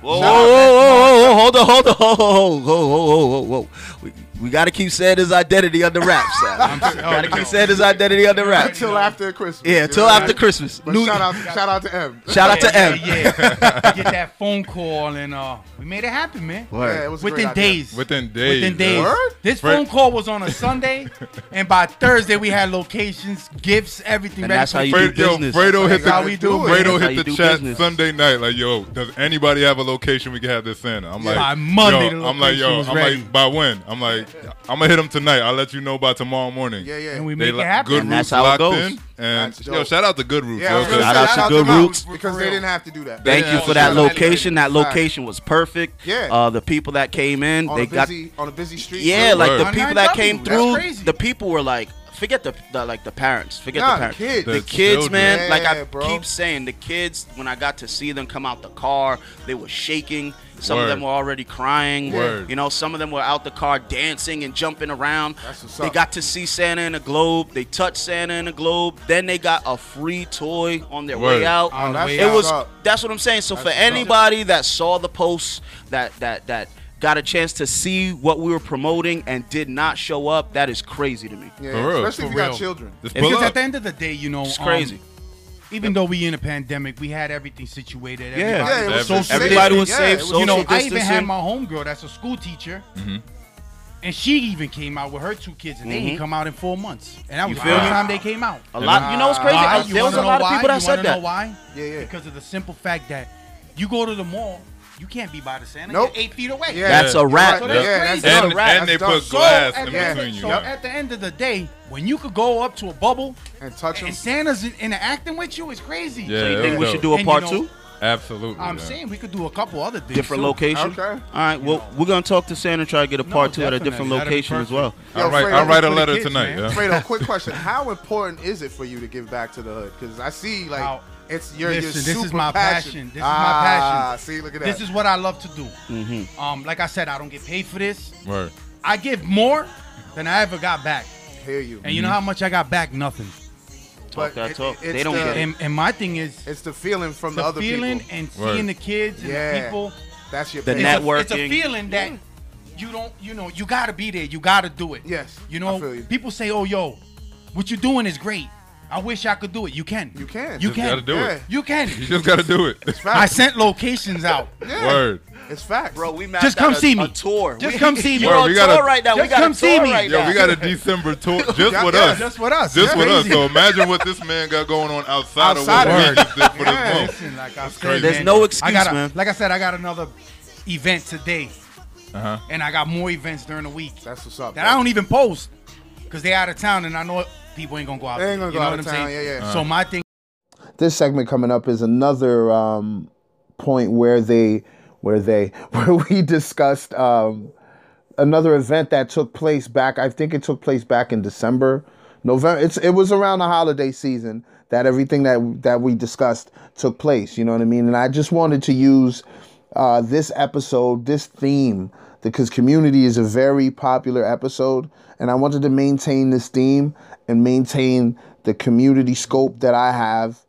Whoa, whoa, whoa, whoa, whoa, hold on, hold on, whoa, whoa, whoa, whoa, whoa, whoa, whoa. We, we got to keep saying his identity under wraps. Sam. I'm got to yo, keep Santa's identity under wraps. Until after Christmas. Yeah, until after right? Christmas. But New- shout out, shout out to M. shout out to yeah, M. Yeah, yeah. get that phone call and uh we made it happen, man. Yeah, it was a great Within idea. days. Within days. Within days. Word? This Fred- phone call was on a Sunday, and by Thursday we had locations, gifts, everything. And ready that's for how you Fred, do yo, business. Fredo hit That's the how we do it. Fredo That's how hit you the do chat business. Sunday night like, yo, does anybody have a location we can have this Santa? I'm like, By Monday, yo, the I'm like, location yo, was I'm ready. like, by when? I'm like, I'm gonna hit them tonight. I'll let you know by tomorrow morning. Yeah, yeah. And we They make li- it happen. Good And Roots that's how it locked goes. in, and That's yo, shout out to Good Roots. Yeah, I yo, was Shout out to shout Good Roots. because they didn't have to do that. Thank you for that shout out to location. That location was perfect. Yeah. Uh, the people that came in, On they a got on a busy street. yeah, too. like the people that came through. The people were like, forget the, the like the parents. Forget Nah, the parents. kids. The The kids, children. man. like I bro. keep saying, the kids. When I got to see them come out the car, they were shaking. Some of them were already crying. Word. You know, some of them were out the car dancing and jumping around. That's what's they up. got to see Santa in a globe. They touched Santa in a globe. Then they got a free toy on their Word. way out. On the that's It out. was. up. That's what I'm saying. So That's for what's up. anybody that saw the posts, that that that got a chance to see what we were promoting and did not show up, that is crazy to me. Yeah, For real. especially if you real. got children. Just If pull Because up. at the end of the day, you know, It's um, crazy. Even though we in a pandemic, we had everything situated. Yeah. Everybody Yeah, it was Every- so everybody safe. was Yeah, safe, it was you know, safe. I even had my homegirl that's a school teacher, Mm-hmm. and she even came out with her two kids, and they Mhm. didn't come out in four months, and that was the first time they came out. A lot. You know what's crazy? Uh, You there was a lot know of why? people that You said know that. why? Yeah, yeah. Because of the simple fact that you go to the mall, you can't be by the Santa. Nope. You're eight feet away. Yeah. That's a wrap. So Yeah, that's that's crazy. done. and, That's they done. put glass at in the end between of, you. so at the end of the day, when you could go up to a bubble And touch them. and Santa's in- interacting with you, it's crazy. Yeah, So you think we dope. should do a And you part know- two? Absolutely. I'm yeah. saying we could do a couple other things. Different too. location. Okay. All right. Well, we're gonna talk to Santa and try to get a No, part two at a different That'd location as well. Yo, I'll write, Fredo, I'll write a letter kids, tonight. man. Yeah. Fredo, quick question: How important is it for you to give back to the hood? Because I see like How- it's your Listen, your this super is my passion. This is my ah, passion. See, look at that. This is what I love to do. Mm-hmm. Um, like I said, I don't get paid for this. Word. I give more than I ever got back. Hear you. And you know how much I got back? Nothing. Talk But that it- talk. it's They don't the- get it. And, and my thing is It's the feeling from the, the other feeling people. and Word. seeing the kids and Yeah. the people. That's your The pain. net- It's a, it's a feeling that you don't, you know, you gotta be there. You gotta do it. Yes, You I know, feel you. people say, "Oh, yo, what you're doing is great. I wish I could do it." You can. You can. You Just can. gotta do Yeah. it. You can. You just gotta do it. It's fact. I sent locations out. Yeah. Word. It's fact, Bro, we mapped Just come out a, see me. A tour. Just We- come see me. You're Bro, on we tour gotta- right now. we Just got come a see tour me. right Yo, now. we got a December tour just Yeah, with yeah, us. Just with us. Just It's with us. So imagine what this man got going on outside, Outside of of what it. we just did for Yeah. this month. Listen, like I said. There's man, no I excuse, got a- man. Like I said, I got another event today, Uh-huh. and I got more events during the week That's what's up. that I don't even post because they out of town, and I know people ain't gonna go out. They ain't gonna go out of town, saying? yeah, yeah. So my thing this segment coming up is another um, point where they where they where we discussed um, another event that took place back i think it took place back in december november it's it was around the holiday season that everything that that we discussed took place you know what i mean and i just wanted to use uh, this episode this theme because community is a very popular episode and i wanted to maintain this theme and maintain the community scope that i have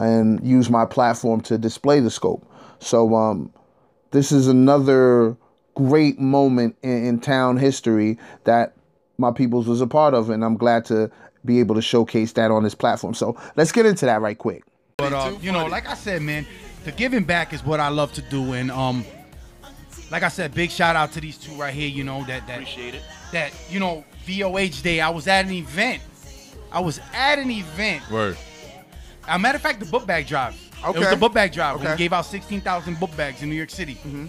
and use my platform to display the scope. So um, this is another great moment in, in town history that my peoples was a part of, and I'm glad to be able to showcase that on this platform. So let's get into that right quick. But uh, you know, like I said, man, the giving back is what I love to do, and um, like I said, big shout out to these two right here. You know that that Appreciate it. that you know VOH Day. I was at an event. I was at an event. Word. As a matter of fact, the book bag drive. Okay. It was the book bag drive. Okay. We Okay. gave out 16,000 book bags in New York City. Mm-hmm.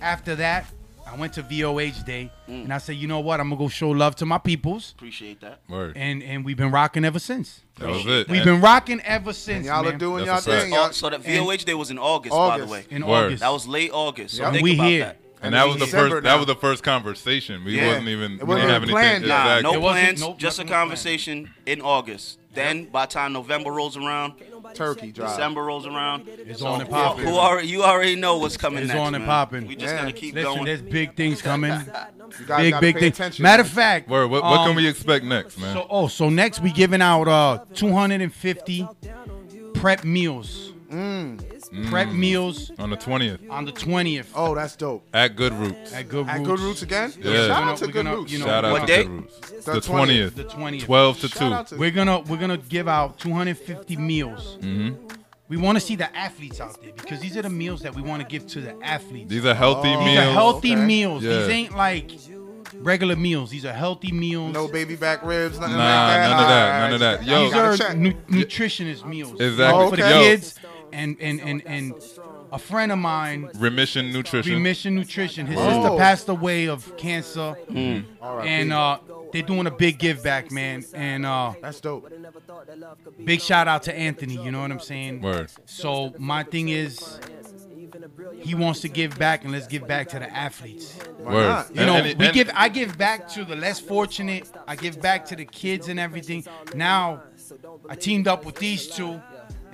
After that, I went to VOH Day, mm. and I said, you know what? I'm gonna go show love to my peoples, Appreciate that. Word. and and we've been rocking ever since. That was it. We've And- been rocking ever since. Y'all are doing That's y'all thing. Y'all, so that and VOH day was in August, by the way. in Word. August. That was late August. So Yep. think We about here. that. And that was the December first. now. That was the first conversation. We Yeah. wasn't even. It We wasn't didn't have even anything. planned. Nah, exactly. no It wasn't- plans, nope, just a nothing was planned. conversation in August. Then by the time November rolls around, turkey drive. December rolls around, It's so on and popping. Who already, you already know what's coming It's next. on and popping. We just Yeah. gotta keep Listen, going. there's big things coming. You guys big, gotta big pay things. attention. Matter of fact, Word. What, what um, can we expect next, man? So, oh, so next we giving out uh 250 prep meals. Prep meals On the twentieth on the 20th Oh, that's dope. at Good Roots. at Good Roots. At Good Roots again? Yeah. Shout We're out gonna- we're Good gonna, Roots. you know, Shout out What to day? Good Roots. The The 20th. The 20th. Twelve to Shout two. out to We're gonna we're gonna give out 250 meals. Mm-hmm. We want to see the athletes out there because these are the meals that we want to give to the athletes. These are healthy Oh. These are meals. healthy Okay. meals. Yeah. These ain't like regular meals. These are healthy meals. No baby back ribs, nothing Nah, like that. none of that, none of that. Yo, These gotta are nu- nutritionist meals. Exactly. For the Okay. kids and and and and a friend of mine, Remission Nutrition. Remission Nutrition. His Oh. sister passed away of cancer, R.I.P. and uh, they're doing a big give back, man. And uh, That's dope. big shout out to Anthony. You know what I'm saying? Word. So my thing is, he wants to give back, and let's give back to the athletes. Why Word. not? You And- know, and- we give. I give back to the less fortunate. I give back to the kids and everything. Now, I teamed up with these two,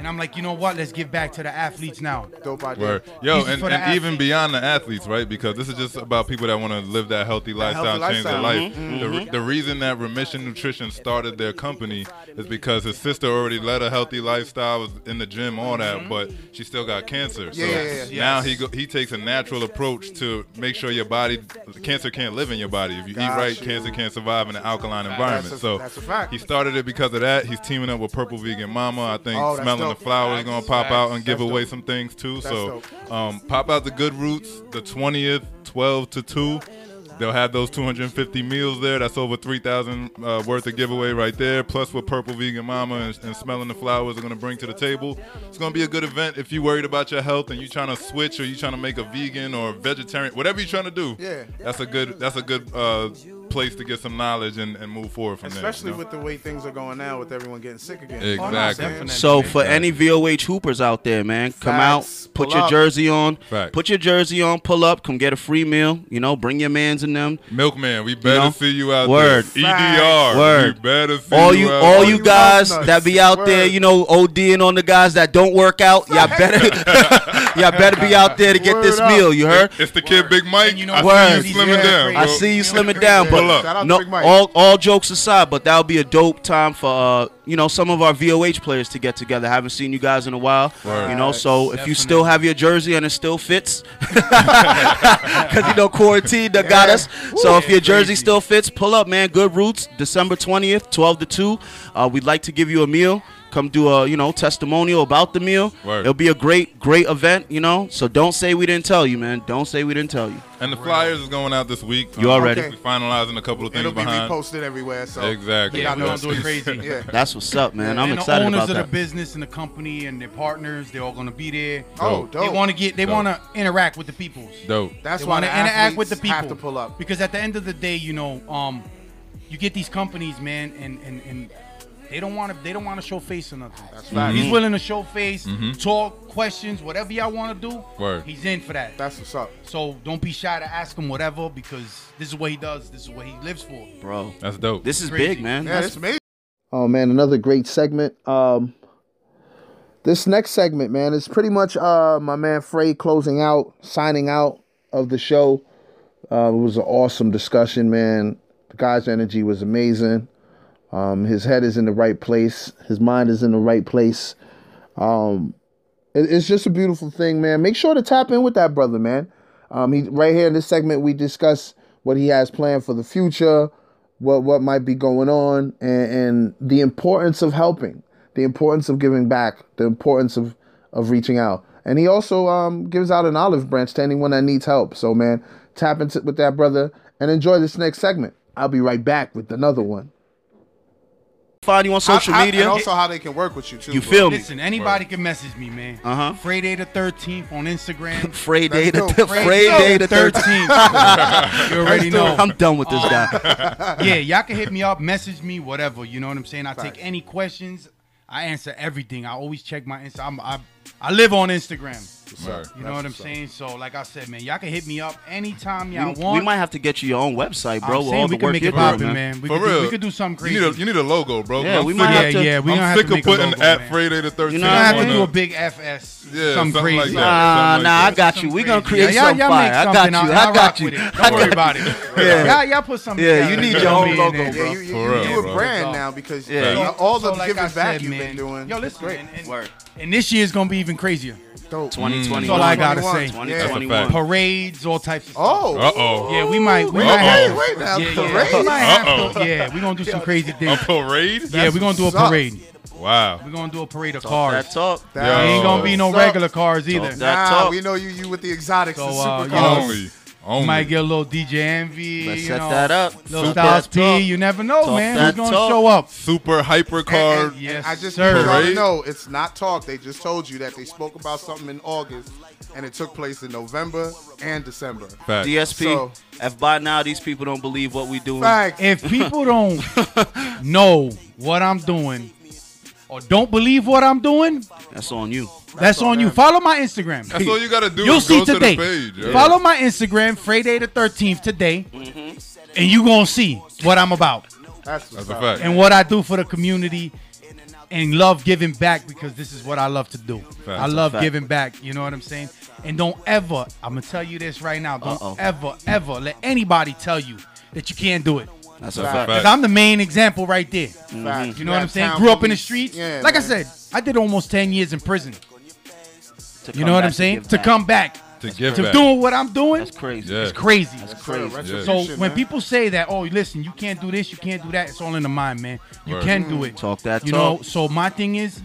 and I'm like, you know what? Let's give back to the athletes now. Dope idea. Word. Yo, These and, and even beyond the athletes, right? Because this is just about people that want to live that healthy lifestyle, healthy change their life. Mm-hmm. The, re- the reason that Remission Nutrition started their company is because his sister already led a healthy lifestyle, was in the gym, all that, but she still got cancer. So Yeah, yeah, yeah. now Yes. he go, he takes a natural approach to make sure your body, cancer can't live in your body. If you eat right, you. cancer can't survive in an alkaline environment. That's a- so that's a fact. he started it because of that. He's teaming up with Purple Vegan Mama. I think Oh, smelling dope. The flowers is gonna pop out and give away some things too. So um, pop out the good roots the 20th, 12 to 2. They'll have those 250 meals there. That's over 3,000 uh, worth of giveaway right there. Plus, what Purple Vegan Mama and, and Smelling the Flowers are going to bring to the table. It's going to be a good event if you're worried about your health and you're trying to switch or you're trying to make a vegan or vegetarian, whatever you're trying to do. Yeah. That's a good. That's a good uh, place to get some knowledge and, and move forward from Especially there. you know? with the way things are going now, with everyone getting sick again. Exactly. Oh, definitely. So for any VOH hoopers out there, man, come out, put Pull your up. jersey on, Facts. put your jersey on, pull up, come get a free meal. You know, bring your mans in them. Milkman, we better know? see you out Word. there. EDR, Word. we better see All you you, out all you you guys that be out there, you know, ODing on the guys that don't work out. Y'all better, Y'all better be out there to get Word this up. meal. You heard? It's the kid Big Mike. And you know I what? see you Word. slimming down. I see you slimming down, Pull but up. Shout out to Big Mike. all all jokes aside, but that'll be a dope time for uh, you know some of our VOH players to get together. haven't seen you guys in a while, Word. you know. So if you still have your jersey and it still fits, because you know quarantine that got us. So if your jersey crazy. still fits, pull up, man. Good Roots, December twentieth, twelve to two. Uh, we'd like to give you a meal. Come do a you know testimonial about the meal. Word. It'll be a great great event, you know. So don't say we didn't tell you, man. Don't say we didn't tell you. And the flyers is going out this week. You already. Okay. We finalizing a couple of things It'll be behind. reposted everywhere. So Exactly. Yeah, got we're gonna do it crazy. yeah. That's what's up, man. I'm and excited the owners about of the business and the company and their partners, they're all gonna be there. Oh, Dope. dope. They want to get, they Dope. want to interact with the people. Dope. That's they why want the to interact with the people. have to pull up. because at the end of the day, you know, um, you get these companies, man, and and, and they don't want to they don't want to show face or nothing. That's fact. He's willing to show face, talk, questions, whatever y'all want to do. Word. He's in for that. That's what's up. so don't be shy to ask him whatever because this is what he does. This is what he lives for. Bro, That's dope. this is Crazy. big, man. Yeah, That's amazing. Oh man, another great segment. Um, this next segment, man, is pretty much uh my man Frey closing out, signing out of the show. Uh, it was an awesome discussion, man. The guy's energy was amazing. Um, his head is in the right place. His mind is in the right place. Um, it- it's just a beautiful thing, man. Make sure to tap in with that brother, man. Um, he right here in this segment we discuss what he has planned for the future, what what might be going on, and, and the importance of helping, the importance of giving back, the importance of of reaching out. And he also um, gives out an olive branch to anyone that needs help. So man, tap into with that brother and enjoy this next segment. I'll be right back with another one. Find you on social How- how- media. and also how they can work with you too. You bro. feel me? Listen, anybody can message me, man. Uh-huh. Friday the 13th on Instagram. Friday the Let's. Friday the 13th. 13th. you already know. I'm done with this guy. yeah, y'all can hit me up, message me, whatever. You know what I'm saying? I take any questions. I answer everything. I always check my Insta. I'm, I, I live on Instagram. Word. You know what I'm saying? So, like I said, man, y'all can hit me up anytime y'all We, want. we might have to get you your own website, bro. I'm with saying all we the can work make it doing, poppin', man. man. We For could real. do, we could do something crazy. You need, a, you need a logo, bro. Yeah, I'm we sick might of- have to- Yeah, we I'm gonna have sick to of make putting logo, at man. Friday the 13th. You know We're gonna I have to do a big FS. Yeah, something something crazy. like that. Nah, Something nah, I that. got you. Something We gonna crazy. create y'all, something y'all fire. make I got you. I'll- I I'll got you. with. I Don't worry got about it. Yeah. Y'all, y'all put something. Yeah, you need your own logo, bro. You, you, For real, you a brand now because Yeah. you know, all the So, giving I back said, you've been doing. Yo, it's listen, great. and, and, and this year is gonna be even crazier. Dope. 2021. That's all I gotta say. 2021. Parades, all types of stuff. Oh, Uh-oh. Yeah, we might. We Wait, might have. wait, to- wait now, yeah, yeah. parade? We might have Uh-oh. to. Yeah, we're gonna do some crazy things. A things. parade? Yeah, we're gonna do a parade. Wow. We're gonna do a parade of Talk cars. that talk. That- Yo. Ain't gonna be no regular cars either. Talk that Nah, talk. we know you you with the exotics, So, the uh, supercars. you know, Only. Only. Might get a little DJ Envy. Let's you set know, that up. Little Talk Styles. P. You never know, Talk man. that Who's gonna talk. show up? Super hyper And- car. and- Yes, and I just sir. need to know it's not talk. They just told you that they spoke about something in August, and it took place in November and December. Fact. DSP. So- if by now these people don't believe what we doing, Fact. If people don't know what I'm doing or don't believe what I'm doing, that's on you. that's, on on you. them. Follow my Instagram. That's all you gotta do. You'll is see go today. To the page, yeah. Follow my Instagram, Friday the 13th today, Mm-hmm. and you gonna see what I'm about That's, That's a fact. and what I do for the community and love giving back because this is what I love to do. I love fact. giving back. You know what I'm saying? And don't ever, I'm gonna tell you this right now. Don't Uh-oh. ever, ever let anybody tell you that you can't do it. That's a That's a fact. Because. I'm the main example right there. Fact. You know Yeah, what I'm saying? Grew up in the police. streets. Yeah, like I said, I did almost 10 years in prison. To You know what I'm saying? give To come back to give to back. doing what I'm doing, That's crazy. Yeah. it's crazy. That's Sort of crazy. Yeah. So retribution, when people say that, oh, listen, you can't do this, you can't do that, it's all in the mind, man. You Word. can do mm. it. Talk that You talk. know, so my thing is,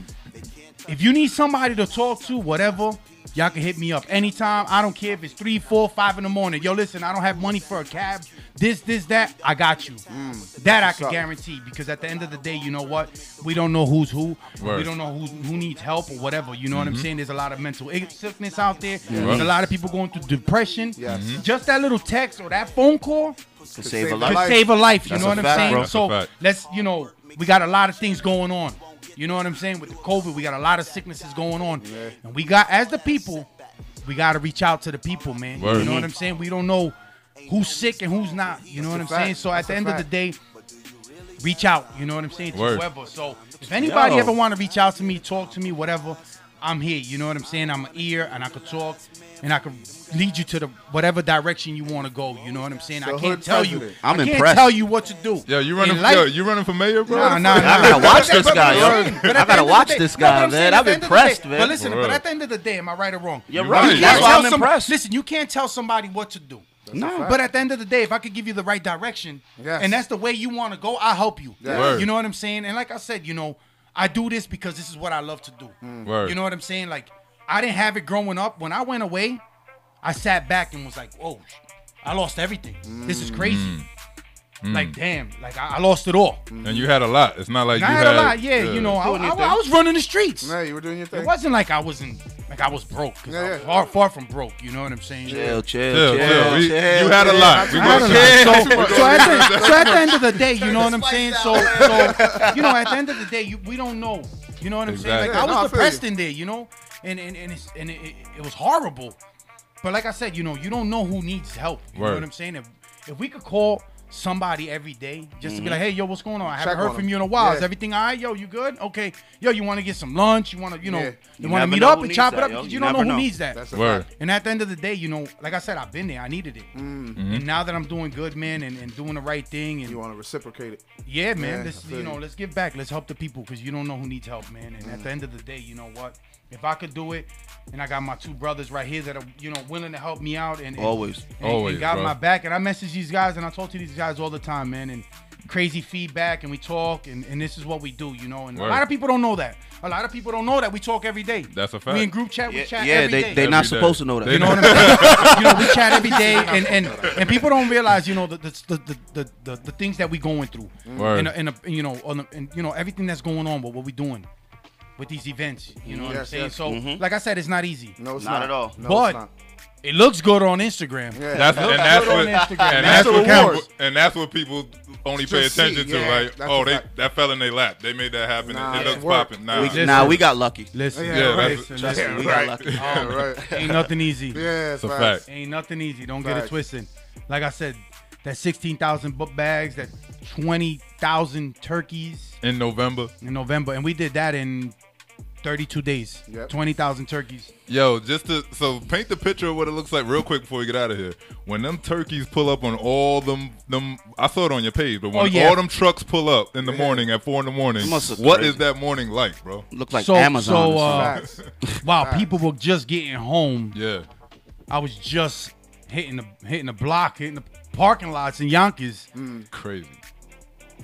if you need somebody to talk to, whatever, y'all can hit me up anytime. I don't care if it's three, four, five in the morning. Yo, listen, I don't have money for a cab. This, this, that. I got you. that I can guarantee because at the end of the day, you know what? We don't know who's who. We don't know who who needs help or whatever. You know what I'm saying? There's a lot of mental sickness out there. There's Right. a lot of people going through depression. Yes. Mm-hmm. Mhm. Just that little text or that phone call To save save a a life. could save a life. You That's know a what I'm saying? bro. So let's, you know, we got a lot of things going on. You know what I'm saying? With the COVID, we got a lot of sicknesses going on, and we got as the people, we got to reach out to the people, man. Word. You know what I'm saying? We don't know who's sick and who's not. You know what I'm That's saying? fact. So at the a end of the day, reach out. You know what I'm saying? To Word. whoever. So if anybody Yo. ever want to reach out to me, talk to me, whatever. I'm here. You know what I'm saying? I'm an ear and I could talk and I can lead you to the whatever direction you want to go. You know what I'm saying? I can't hood tell you. I'm I can't impressed. tell you what to do. Yo, you running? In life- yo, you running for mayor, bro? Nah, nah, nah. I gotta watch this But- but- guy, yo. I gotta end of the watch this guy, man. I'm the end of the impressed, man. But listen, but at the end of the day, am I right or wrong? You're You're right. right. That's can't why tell I'm impressed. Listen, you can't tell somebody what to do. No. But at the end of the day, if I could give you the right direction, Yes. and that's the way you want to go, I'll help you. Yeah. Word. You know what I'm saying? And like I said, you know, I do this because this is what I love to do. Word. You know what I'm saying? Like, I didn't have it growing up. When I went away, I sat back and was like, "Whoa, I lost everything. This is crazy." Mm. Mm. Like, damn, like I, I lost it all. And you had a lot. It's not like I you had a lot, yeah. You know, I, I- I was running the streets. Yeah, you were doing your thing. It wasn't like I wasn't like I was broke. Yeah, I was far, far from broke. You know what I'm saying? Chill, chill, Chill, chill, chill. We- chill, you had a lot. We had a lot. So, so, at the, so at the end of the day, you know what I'm saying? So, so you know, at the end of the day, you, we don't know. You know what I'm saying? Like Yeah, I no, I was feel depressed you. in there, you know, and and and, it's, and it, it, it was horrible. But like I said, you know, you don't know who needs help. You know Word. what I'm saying? If if we could call somebody every day just to be like, mm-hmm. hey, yo, what's going on? I haven't Check heard from them. you in a while. Is everything all right? Yo, you good? Okay. Yo, you want to get some lunch? You want to, you know, Yeah. you, You want to meet up and chop that, it up? yo. You You don't know who know. needs that. That's a Word. fact. And at the end of the day, you know, like I said, I've been there. I needed it. Mm-hmm. Mm-hmm. And now that I'm doing good, man, and, and doing the right thing, and You want to reciprocate it. yeah, man, Yeah, let's you know, let's give back. Let's help the people because you don't know who needs help, man. And at the end of the day, you know what? If I could do it, and I got my two brothers right here that are you know willing to help me out and, and Always. and, Always, and got bro. my back. And I message these guys and I talk to these guys all the time, man. And crazy feedback and we talk and, and this is what we do, you know. And Word. a lot of people don't know that. A lot of people don't know that we talk every day. That's a fact. We in group chat, we Yeah, chat yeah, every they day. they not Every day. supposed to know that. They You know what I'm saying? you know, we chat every day, and and, and people don't realize, you know, the the the the, the, the things that we going through, Word. and and, and you know, on the, and you know everything that's going on with what we doing with these events. You know what I'm saying? yes. So, mm-hmm. like I said, it's not easy. No, it's Not not, at all. No, But- it's not. It looks good on Instagram. Yeah. That's and that's good on what Instagram. and That's that's what what counts. people and that's what people only pay Just see, attention to. yeah, like, oh, they fact. that fell in their lap. They made that happen. Nah, it it looks worked. popping. Nah, We, nah, we got lucky. Listen, Yeah, Yeah, right. listen, Trust listen. me, we right. got lucky. Yeah, right. ain't nothing easy. Yeah, It's a fact. Ain't nothing easy. Don't get it twisted. Like I said, that 16,000 book bags, that 20,000 turkeys in November. in November, and we did that in 32 days. Yep. 20,000 turkeys. Yo, just to so paint the picture of what it looks like real quick before we get out of here. When them turkeys pull up on all them them I saw it on your page, but when Oh, yeah. all them trucks pull up in the morning at four in the morning, It must look what crazy. is that morning like, bro? Look like So- Amazon. so, uh, something. Wow, people were just getting home. Yeah. I was just hitting the hitting the block, hitting the parking lots in Yonkers Crazy.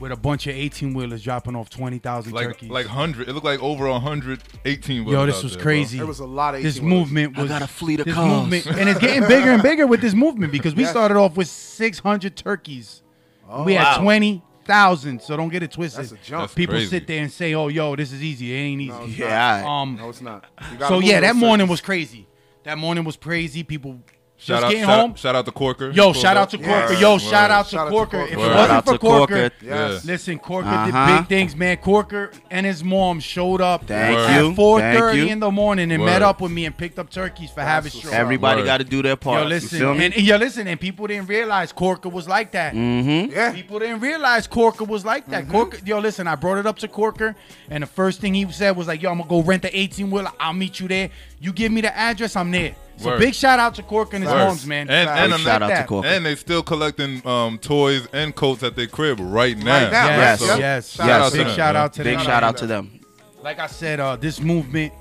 With a bunch of 18 wheelers dropping off 20,000 Like turkeys. like hundred. It looked like over a hundred eighteen. Yo, this was crazy. It was a lot of this 18 wheelers. movement I got a fleet of this cars. movement, and it's getting bigger and bigger with this movement because we Yes. started off with 600 turkeys. Oh, we had wow. 20,000, so don't get it twisted. That's a jump. That's People crazy. sit there and say, "Oh, yo, this is easy. It ain't easy." No, yeah, all right. Um, No, it's not. So yeah, that morning circles. was crazy. That morning was crazy. People Shout just out, getting shout, home. shout out to Corker. Yo, Pulled shout out to Yeah. Corker. Yo, Word. shout out to Shout out to Corker. Corker. If it wasn't for Corker, Corker. Yes. listen, Corker Uh-huh. did big things, man. Corker and his mom showed up Thank Word. at you. 4:30 in the morning and Word. met up with me and picked up turkeys for Habit what's Everybody got to do their part. Yo, you listen, feel me? and, and yo, listen, and people didn't realize Corker was like that. mm-hmm. Yeah. People didn't realize Corker was like that. Corker, yo, listen, I brought it up to Corker, and the first thing he said was like, "Yo, I'm gonna go rent the 18 wheeler. I'll meet you there. You give me the address, I'm there." So Word. big shout out to Cork and his Word. moms, man. And- and Big I'm- Shout out to that. Corker. And they still collecting um, toys and coats at their crib right now. Right now. Yes, Yes. yes, Yes. yes. Shout out to Big them, shout out to Big them. shout out to them. Like I said, uh, this movement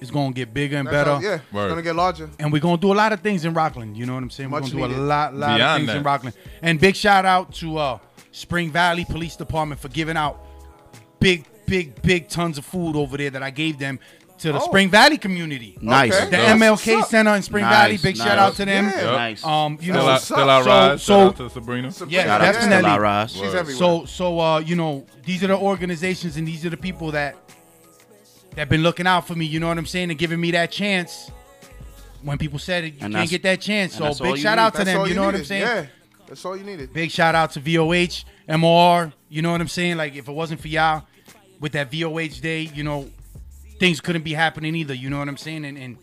is gonna get bigger and That's better. how- yeah, it's gonna get larger. And we're gonna do a lot of things in Rockland. You know what I'm saying? We're gonna do a lot, lot of Beyond things in. Rockland. And big shout out to uh, Spring Valley Police Department for giving out big, big, big tons of food over there that I gave them to the Oh. Spring Valley community. Nice. Okay. The MLK what's. Center in Spring Nice, Valley. Big nice. shout out to them. Yeah. Nice. Um, you know, out, still out so- rise. so- shout out to Sabrina. yeah, Shout definitely. Stella Rise. She's everywhere. So so uh, you know, these are the organizations and these are the people that that been looking out for me, you know what I'm saying, and giving me that chance when people said it, you And can't get that chance. So big shout need. out to That's them, all you know what I'm saying? Yeah, that's all you needed. Big shout out to VOH, MR, you know what I'm saying? Like if it wasn't for y'all with that VOH day, you know, things couldn't be happening either, you know what I'm saying? And and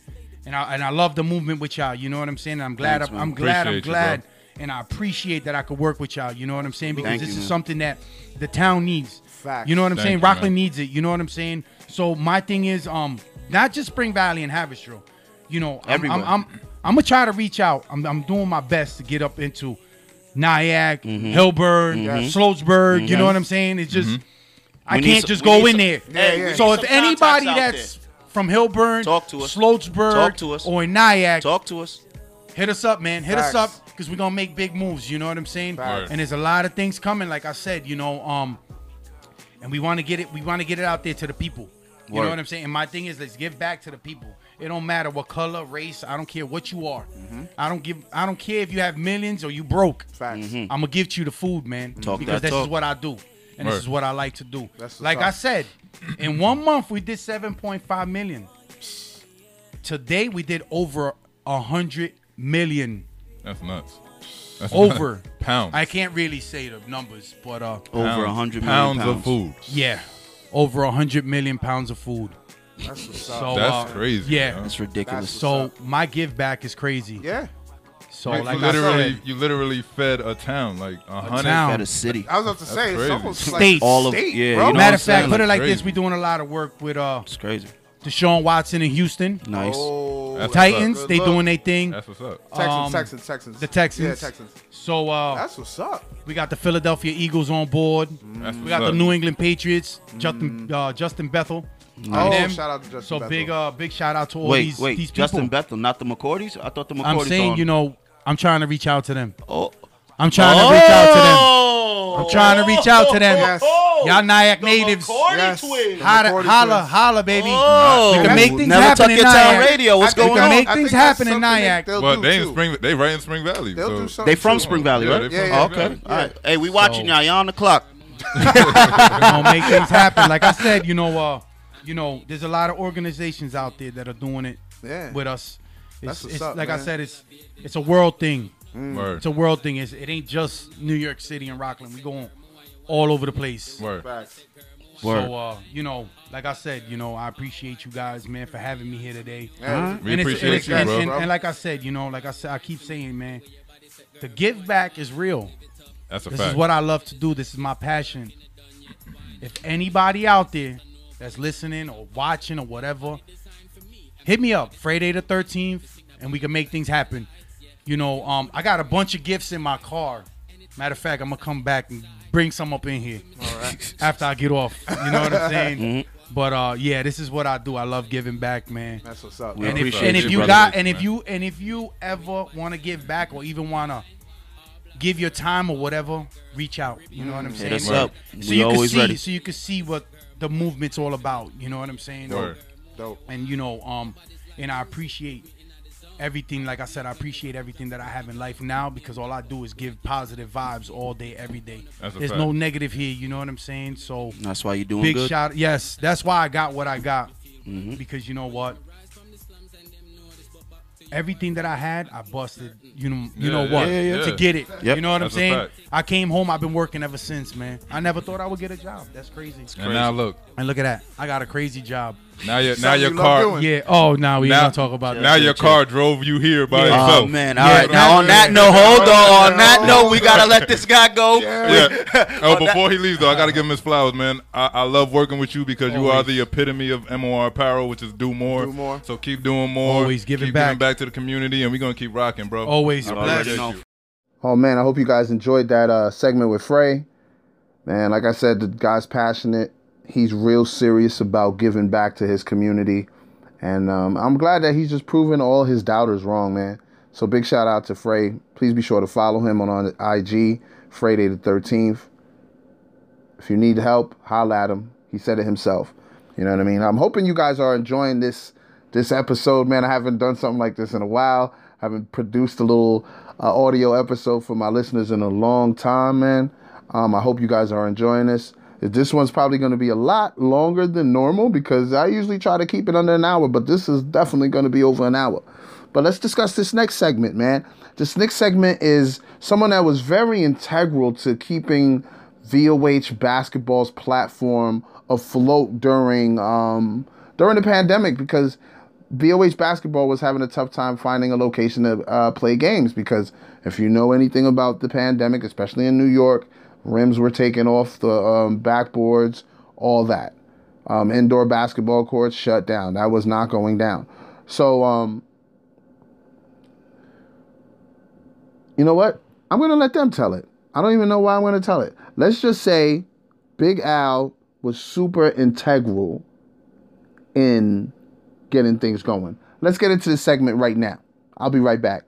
and I and I love the movement with y'all, you know what I'm saying? And I'm glad Thanks, I'm. I'm glad I'm Appreciate you, glad and I appreciate that I could work with y'all, you know what I'm saying? Because Thank this you, is man. something that the town needs. Facts. You know what I'm Thank saying? you, Rockland man. needs it. You know what I'm saying? So my thing is, um, not just Spring Valley and Haverstraw. You know, I'm, Everywhere. I'm, I'm, I'm gonna try to reach out. I'm, I'm doing my best to get up into Nyack, Mm-hmm. Hillburn, Sloatsburg. You know what I'm saying? It's just I can't some- just go need in some- there. Hey, we need So if anybody contacts out that's from Hillburn, Talk to us. Sloatsburg, Talk to us. or in Nyack, Talk to us. hit us up, man. Hit us up because we're gonna make big moves. You know what I'm saying? Facts. And there's a lot of things coming. Like I said, you know, um, and we want to get it. We want to get it out there to the people. You Word. know what I'm saying? And my thing is, let's give back to the people. It don't matter what color, race. I don't care what you are. Mm-hmm. I don't give. I don't care if you have millions or you broke. Facts. I'm gonna give you the food, man. Talk because that this is what I do, and Word. this is what I like to do. That's like up. I said, in one month we did 7.5 million. Today we did over a hundred million. That's nuts. That's Over pounds. I can't really say the numbers, but uh, Over a hundred pounds million of food. yeah, over a hundred million pounds of food. That's what's up. So That's uh, crazy. Yeah. yo. That's ridiculous. That's So my give back is crazy. yeah. So You like literally, said, you literally fed a town like a hundred. town. At a city. I was about to say it's crazy. almost State. like All of- state, yeah, bro. you know matter of fact, put it like Crazy. this: we're doing a lot of work with uh It's crazy. Deshaun Watson in Houston, Nice. Oh, Titans. They look. doing their thing. That's what's up. Texans, um, Texans, Texans. the Texans. Yeah, Texans. So uh, That's what's up. we got the Philadelphia Eagles on board. That's We what's got the. New England Patriots, Justin uh, Justin Bethel. Oh, them. shout out to Justin Bethel. So Bethel. big uh big shout out to all Wait, these wait. these people. Justin Bethel, not the McCourties? I thought the McCourties I'm saying, on. you know, I'm trying to reach out to them. Oh. I'm trying to reach out to them. Oh. I'm trying to reach out to them. Yes. Y'all Nyack natives. Yes. Holla, McCourty holla, holla, baby. Oh. We can make things Never happen in your tail Nyack. radio. What's I think going can on? make things happen in something they- Nyack. they'll But they in too. Spring. They right in Spring Valley. They'll so. do something. They from too. Spring Valley, Yeah, right? they from Yeah, Oh, okay. Valley. All right. Hey, we watching So- y'all. Y'all on the clock. We're gonna make things happen. Like I said, you know, uh, you know, there's a lot of organizations out there that are doing it Yeah. with us. That's It's, what's it's up, like I said, it's it's a world thing. Word. It's a world thing. It's, it ain't just New York City and Rockland. We going all over the place. Word. Facts. Word. So uh, you know, like I said, you know, I appreciate you guys, man, for having me here today. Yeah. We and appreciate it's- you, and, bro. and- and like I said, you know, like I said, I keep saying, man, the give back is real. That's a This fact. is what I love to do. This is my passion. If anybody out there that's listening or watching or whatever, hit me up Friday the 13th, and we can make things happen. You know, um, I got a bunch of gifts in my car. Matter of fact, I'm gonna come back and bring some up in here after I get off. You know what I'm saying? Mm-hmm. But uh, yeah, this is what I do. I love giving back, man. That's what's up. We And man. if, and if you, you brother. got and if you and if you ever want to give back or even want to give your time or whatever, reach out. You know what I'm saying? Hit us Word. up. So We you can see, ready. so you can see what the movement's all about. You know what I'm saying? Word. Dope. And you know, um, and I appreciate everything. Like I said, I appreciate everything that I have in life now because all I do is give positive vibes all day, every day. That's a There's fact. no negative here. You know what I'm saying? So That's why you're doing big good. shout. Yes, that's why I got what I got Mhm. because you know what. Everything that I had, I busted. You know, you Yeah, know what yeah, yeah. to get it. Yep. You know what That's a I'm saying? I came home. I've been working ever since, man. I never thought I would get a job. That's crazy. And now look, And look at that. I got a crazy job. now your now Something your you love car doing. Yeah. Oh, now we Now- gonna talk about now that. your car drove you here by Yeah. itself. Oh man! Yeah, All right, now on that note, hold on. On that note, we gotta let this guy go. Yeah. Oh, before he leaves though, I gotta give him his flowers, man. I, I love working with you because you are the epitome of MOR apparel, which is do more. Do more. So keep doing more. Always giving keep back. giving back to the community, and we're gonna keep rocking, bro. Always. I You appreciate you. Oh man, I hope you guys enjoyed that uh, segment with Frey. Man, like I said, the guy's passionate. He's real serious about giving back to his community, and um, I'm glad that he's just proven all his doubters wrong, man. So big shout out to Frey. Please be sure to follow him on, on IG, Friday the 13th. If you need help, holla at him. He said it himself. You know what I mean? I'm hoping you guys are enjoying this this episode, man. I haven't done something like this in a while. I haven't produced a little uh, audio episode for my listeners in a long time, man. Um, I hope you guys are enjoying this. This one's probably going to be a lot longer than normal because I usually try to keep it under an hour, but this is definitely going to be over an hour. But let's discuss this next segment, man. This next segment is someone that was very integral to keeping VOH basketball's platform afloat during um, during the pandemic because VOH basketball was having a tough time finding a location to uh, play games because if you know anything about the pandemic, especially in New York, rims were taken off the um, backboards, all that. Um, indoor basketball courts shut down. That was not going down. So, um, you know what? I'm gonna let them tell it. I don't even know why I'm gonna tell it. Let's just say Big Al was super integral in getting things going. Let's get into the segment right now. I'll be right back.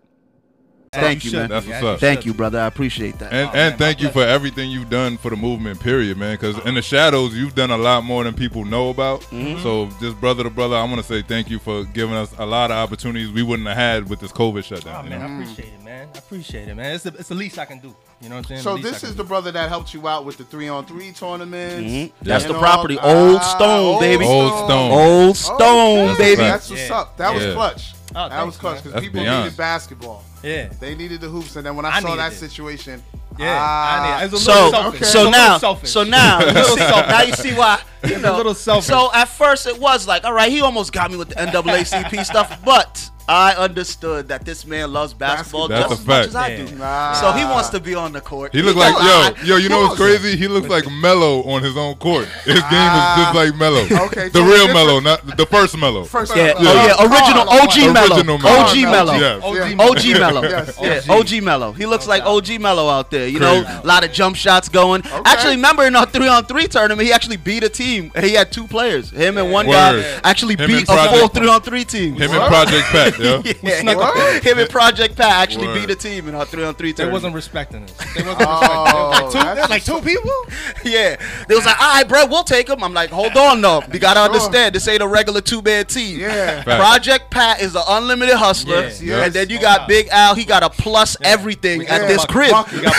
Thank you, man. That's what's up. Thank you, brother. I appreciate that. And, Oh, and man, thank my you for everything you've done for the movement, period, man. Because in the shadows, you've done a lot more than people know about. Mm-hmm. So, just brother to brother, I want to say thank you for giving us a lot of opportunities we wouldn't have had with this COVID Oh shutdown. you man, know? I appreciate it, man. I appreciate it, man. It's the, it's the least I can do. You know what I'm saying? So The least I this can is do. the brother that helped you out with the three on three tournaments. Mhm. That's and the all- property. Old Ah, Stone, Old baby. Old Stone. Old Okay. Stone, baby. That's what's up. That was Yeah. clutch. Oh, that was clutch because That's people beyond. needed basketball. Yeah. They needed the hoops, and then when I, I saw that it. situation, Yeah. ah, I need, it's a So, little selfish. It's so now, selfish. so now, you see, now you see why. You It's a little selfish. So at first it was like, all right, he almost got me with the NAACP stuff, but I understood that this man loves basketball That's just a as much fact. as I do. Nah. So he wants to be on the court. He looked like yo, yo. You know what's crazy? He looks like Melo on his own court. His game Ah. is just like Melo. Okay, the so real different- Melo, not the first Melo. First Yeah, off, oh yeah, original Carl, OG Original Melo, Melo. OG Melo. Yes. Yeah. OG Melo. Yes, Yeah, OG Melo. He looks like OG Melo out there. You know, Crazy. a lot of jump shots going. Okay. Actually, remember in our three on three tournament, he actually beat a team. He had two players. Him and one Word. guy actually Him beat and a full Project- three on three team. Him and Project Pat, yo. Yeah, What? him and Project Pat actually Word. beat a team in our three on three They tournament. wasn't respecting us. They wasn't Oh, respecting us. Like two, like two people? yeah, they was like, all right, bro, we'll take them. I'm like, hold on, though. You gotta Sure. understand, this ain't a regular two man team. Yeah. Fact. Project Pat is an unlimited hustler, Yes, yes. and then you got oh, Big Al. He got a plus everything We at this crib. real, yo.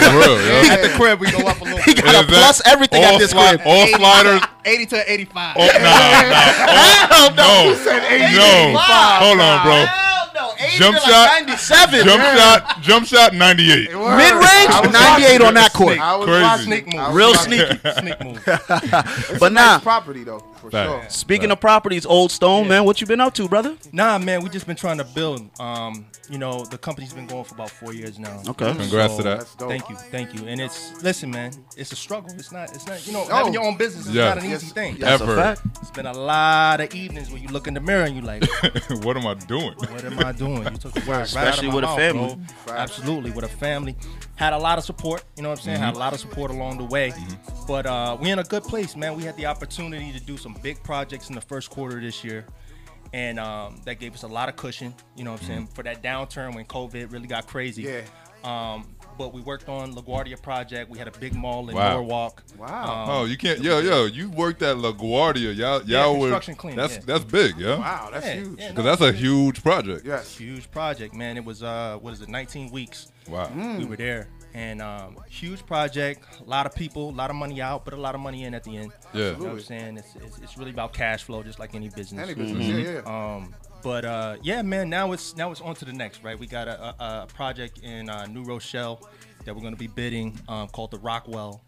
At the crib, we go up a little He got a plus everything all at this crib. All sliders. 80 to 85. Oh, nah, Hell nah. No, said no. 85. Hold on, bro. Hell no. 80 Jump to shot. like 97. Jump shot, jump shot, 98. Mid range, 98 on that court. I was Crazy. watching. Sneak move. Real watching. sneaky. Sneak move. It's But a nah. nice property though, for Fact. sure. Speaking of properties, Old Stone, man, what you been up to, brother? Nah, man, we just been trying to build. Um, you know, the company's been going for about four years now. Okay. Congrats to that. Thank you, thank you. And it's listen, man, it's a struggle. It's not, it's not. You know, Oh. having your own business is Yeah. not an Yes. easy thing. That's Ever. a fact. It's been a lot of evenings where you look in the mirror and you like, what am I doing? what am I doing? You took the words right out of Especially my with a family. bro. Absolutely, with a family. Had a lot of support. You know what I'm saying? Had a lot of support along the way. But uh, we're in a good place, man. We had the opportunity to do some big projects in the first quarter of this year. And um, that gave us a lot of cushion, you know what I'm saying, for that downturn when COVID really got crazy. Yeah. Um, but we worked on LaGuardia project. We had a big mall in Wow. Norwalk. Wow. Um, Oh, you can't. Yo, yo, you worked at LaGuardia. Y'all, Yeah, y'all were. construction clean, That's yeah. that's big, yeah. Wow, that's Yeah, huge. yeah, Because that's a huge project. Yes. huge project, man. It was uh, what is it, 19 weeks. Wow. We were there, and um, huge project. A lot of people, a lot of money out, but a lot of money in at the end. Yeah. You know what I'm saying? It's, it's, it's really about cash flow, just like any business. Any business. Yeah, yeah. Um, but uh, yeah, man. Now it's now it's on to the next, right? We got a, a, a project in uh, New Rochelle that we're gonna be bidding um, called the Rockwell.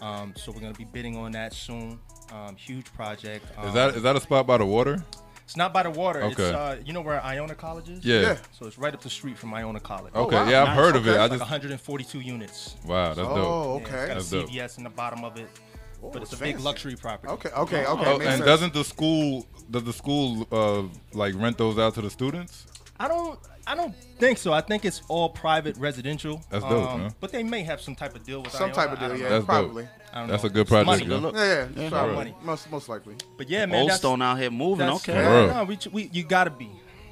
Um, so we're gonna be bidding on that soon. Um, huge project. Um, Is that is that a spot by the water? It's not by the water. It's Okay. uh, you know where Iona College is. Yeah. Yeah. So it's right up the street from Iona College. Okay. wow. Yeah, I've Nice. heard of it. Okay. I It's like just 142 units. wow, that's dope. Oh, okay. it's That's got a dope. CVS in the bottom of it, but it's a big luxury property. Okay, okay, okay. Oh, and sense. doesn't the school does the school uh like rent those out to the students? I don't. I don't think so. I think it's all private residential. Um, That's dope, man. But they may have some type of deal with some Iona. type of deal? Yeah, know. That's dope. probably. I don't That's know. a good project, money. yo. Look. Yeah, yeah, Yeah. probably. Money. Most most likely. But yeah, man. Old that's- Stone out here moving. Okay. For yeah, no, we, we, you gotta be.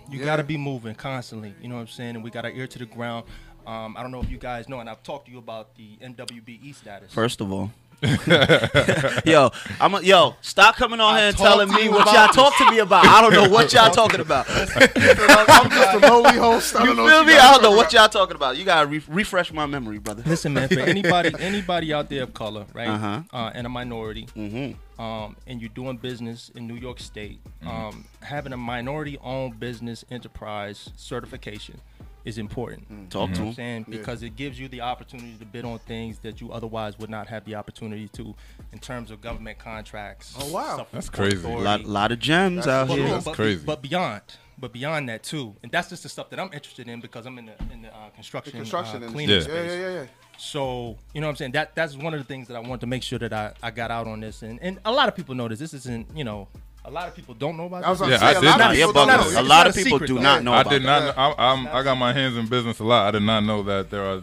You Yeah. gotta be moving constantly. You know what I'm saying? And we got our ear to the ground. Um, I don't know if you guys know, and I've talked to you about the MWBE status. First of all. yo, I'm a, yo. Stop coming on I here and telling me what y'all this. talk to me about. I don't know what y'all talking about. I'm just a lowly host. I don't feel what me? you I don't know what y'all talking about. You gotta re- refresh my memory, brother. Listen, man, for anybody anybody out there of color, right, Uh-huh. uh, and a minority, Mm-hmm. um, and you're doing business in New York State, um, having a minority-owned business enterprise certification is important. Talk You to know what I'm him. saying? Because it gives you the opportunity to bid on things that you otherwise would not have the opportunity to in terms of government contracts. Oh, wow. That's crazy. A Lot, lot of gems That's out But, here. That's but- crazy. But beyond, but beyond that too, and that's just the stuff that I'm interested in because I'm in the in the uh, construction, Construction uh, industry. cleaning Yeah. Yeah, space. yeah, yeah, yeah. So you know what I'm saying that that's one of the things that I want to make sure that I, I got out on this and and a lot of people know this. This isn't you know a lot of people don't know about I was this. gonna Yeah, say, I a did lot of Yeah, people don't no, know. no, a lot of a people secret, do though. not know I about did that. not. I, I'm, I got my hands in business a lot. I did not know that there are,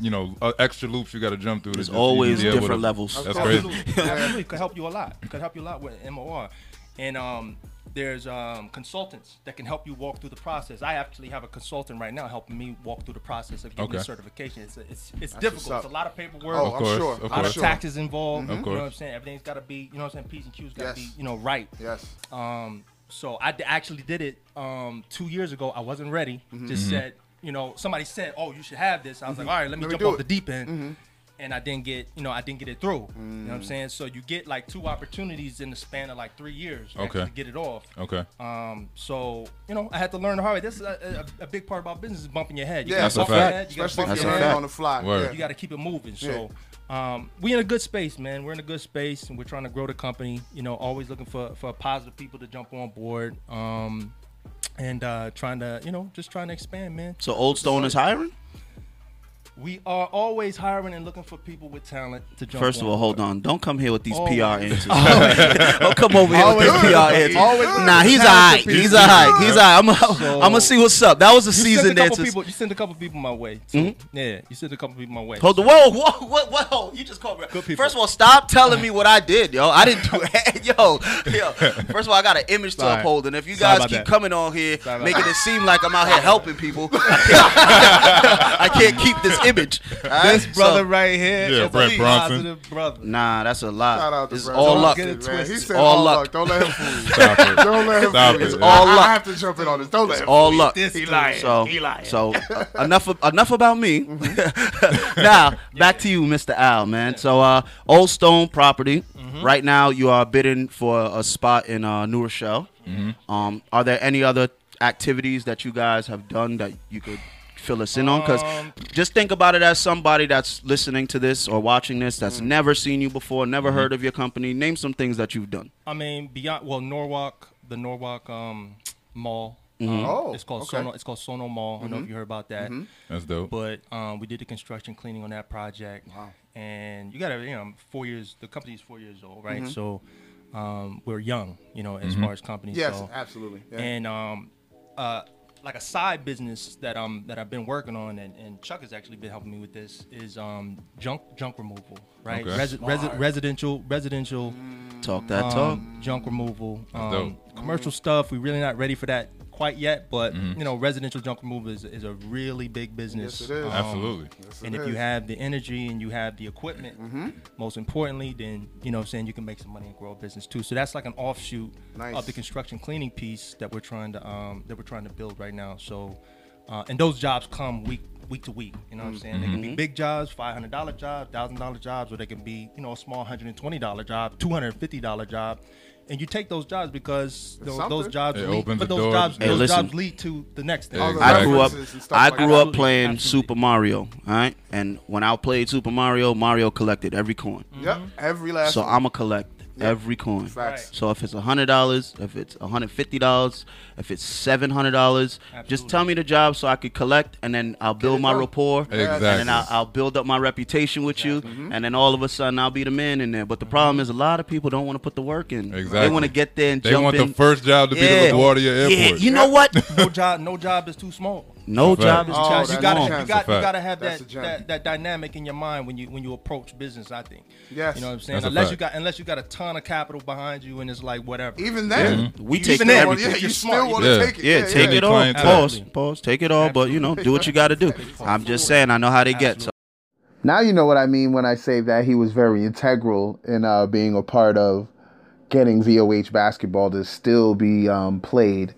you know, uh, extra loops you got to jump through. There's always even be able different to- levels. That's crazy. Absolutely. It could help you a lot. It could help you a lot with MOR. And um, there's um, consultants that can help you walk through the process. I actually have a consultant right now helping me walk through the process of getting Okay. this certification. It's it's, it's what's difficult. It's a lot of paperwork. Oh, Of I'm course, sure. of a lot of sure. taxes involved. Of course. You know course. what I'm saying? Everything's got to be, you know what I'm saying? P's and Q's got to Yes. be, you know, right. Yes. Um, so I d- actually did it um, two years ago. I wasn't ready. Mm-hmm. Just said, you know, somebody said, "Oh, you should have this." I was like, "All right, let me Let jump do off it. Mm-hmm. the deep end." And I didn't get, you know, I didn't get it through. You know what I'm saying? So you get like two opportunities in the span of like three years to Okay. actually get it off. Okay. Um, so you know, I had to learn the hard way. This is a, a, a big part about business is bumping your head. You Yeah, gotta That's a bump your fact. head, you Especially bump if your you're head. learning on the fly. Yeah. You got to keep it moving. Yeah. So, um, we in a good space, man. We're in a good space, and we're trying to grow the company. You know, always looking for for positive people to jump on board, um, and uh, trying to, you know, just trying to expand, man. So Old Stone is hiring. We are always hiring and looking for people with talent to jump. First of all, hold on. Don't come here with these Always. PR answers. Don't come over here with these Always. PR answers. Always. Nah, he's alright. people. He's alright. He's alright. I'm, gonna see what's up. That was a You sent season a couple answer. people. You sent a couple people my way. Too. Hmm? Yeah, you sent a couple people my way. Hold the whoa, whoa, whoa, whoa! You just called me. Good people. First of all, stop telling me what I did, yo. I didn't do it, yo, yo. First of all, I got an image to Sorry. uphold, and if you guys keep that. coming on here Sorry making it seem like I'm out here helping people, I can't, I can't keep this image. All right? This brother So- right here Yeah, is Brent a Bronson. positive brother. Nah, that's a lie. Shout out to it's Brad. all Don't luck. get it Man, he said All all, luck. luck. Don't let him fool you. Stop it. Don't let him Stop fool you. it. It's all I, luck. I have to jump in on this. Don't let him all fool you. luck. This He dude. lying. So, he lying. so enough of, enough about me. now back to you, Mr. Al, man. So, uh, Old Stone Property. Right now, you are bidding for a spot in uh, New Rochelle. Um, are there any other activities that you guys have done that you could fill us in on? Because Um, just think about it as somebody that's listening to this or watching this that's never seen you before, never heard of your company. Name some things that you've done. I mean, beyond well, Norwalk, the Norwalk um, Mall. Um, Oh, it's called okay. Sono. It's called Sono Mall. I don't know if you heard about that. That's dope. But um, we did the construction cleaning on that project. Wow. And you got to, you know, four years. The company's four years old, right? Mm-hmm. So um, we're young, you know, as far as companies Yes, go. absolutely. Yeah. And um, uh, like a side business that um that I've been working on, and, and Chuck has actually been helping me with this is um junk junk removal, right? Okay. Resi- resi- residential residential Talk that talk. um, junk removal, um, dope. commercial stuff. We're really not ready for that quite yet, but Mm-hmm. you know, residential junk removal is, is a really big business. Yes, it is. Um, Absolutely. Yes, and it if you have the energy and you have the equipment, Mm-hmm. most importantly, then you know, I'm saying you can make some money and grow a business too. So that's like an offshoot Nice. of the construction cleaning piece that we're trying to um, that we're trying to build right now. So, uh, and those jobs come week week to week. You know what I'm saying? They can Mm-hmm. be big jobs, five hundred dollar job, thousand dollar jobs, or they can be you know a small hundred and twenty dollar job, two hundred and fifty dollar job. And you take those jobs because those, those jobs It lead, opens but the those door. jobs Hey, those listen. jobs lead to the next thing. All the I grew up. references and stuff I like grew that. up playing absolutely. Super Mario. All right, and when I played Super Mario, Mario collected every coin. Yep, every last So one. I'ma collect every coin. Facts. So if it's hundred dollars, if it's hundred fifty dollars, if it's seven hundred dollars, just tell me the job so I could collect, and then I'll build my done. rapport, Exactly. and then I'll, I'll build up my reputation with you, Mm-hmm. and then all of a sudden I'll be the man in there. But the problem is a lot of people don't want to put the work in. Exactly. They Exactly. want to get there and They jump want in. the first job to be the LaGuardia Airport. yeah, you know what? no job, no job is too small. No That's job fact. is Oh, too you gotta, gem. you got you gotta have that, that that dynamic in your mind when you when you approach business. I think. Yes. You know what I'm saying? That's unless you got unless you got a ton of capital behind you and it's like whatever. Even then, We you take still want- everything. Yeah, you you're still smart, want to Yeah. take it. Yeah, take yeah. it all. Clientele. Pause, pause. Take it all, but you know, do what you got to do. I'm just saying, I know how they get. So Now you know what I mean when I say that he was very integral in uh, being a part of getting VOH basketball to still be um, played,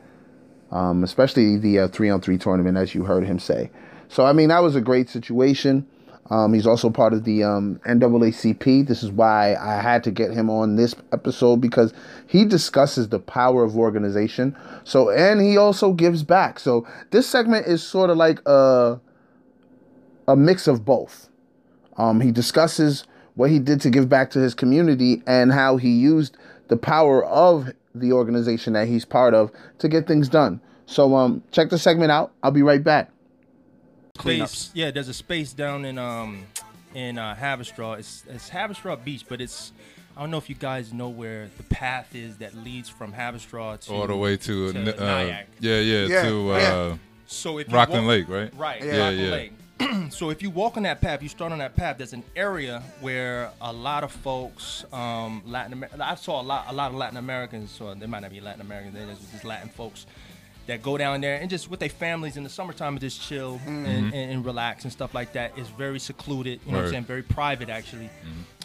um, especially the uh, three on three tournament, as you heard him say. So, I mean, that was a great situation. Um, he's also part of the um, NAACP. This is why I had to get him on this episode because he discusses the power of organization. So, and he also gives back. So, this segment is sort of like a, a mix of both. Um, he discusses what he did to give back to his community and how he used the power of the organization that he's part of to get things done. So um, check the segment out. I'll be right back. space. Yeah, there's a space down in um in uh, Haverstraw. It's it's Haverstraw Beach, but it's I don't know if you guys know where the path is that leads from Haverstraw to All the way to, to uh, Nyack. yeah, yeah, Yeah, to uh, yeah. So if Rockland walk- Lake, right? Right. Yeah. Rockland Yeah, Lake. so if you walk on that path, you start on that path. There's an area where a lot of folks, um, Latin America. I saw a lot, a lot of Latin Americans. So they might not be Latin Americans. They're just, just Latin folks that go down there and just with their families in the summertime and just chill and, and, and relax and stuff like that. It's very secluded. You know what I'm saying? Very private actually.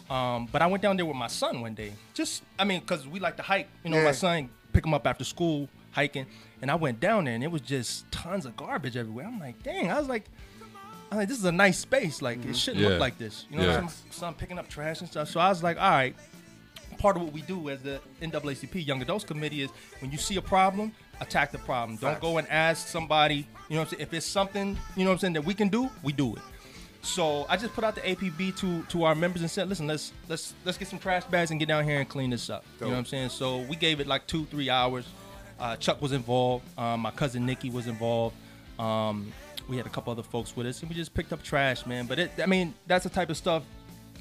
Um, but I went down there with my son one day. Just, I mean, because we like to hike. You know, Yeah. my son pick him up after school hiking, and I went down there and it was just tons of garbage everywhere. I'm like, dang. I was like, I'm like, this is a nice space. Like it shouldn't Yeah. look like this. You know, Yeah. what I'm saying? my son picking up trash and stuff. So I was like, all right. Part of what we do as the NAACP Young Adults Committee is when you see a problem, attack the problem. Don't go and ask somebody. You know what I'm saying? If it's something, you know what I'm saying that we can do, we do it. So I just put out the APB to to our members and said, listen, let's let's let's get some trash bags and get down here and clean this up. You know what I'm saying? So we gave it like two three hours. Uh, Chuck was involved. Um, my cousin Nikki was involved. Um, we had a couple other folks with us, and we just picked up trash, man. But it, I mean, that's the type of stuff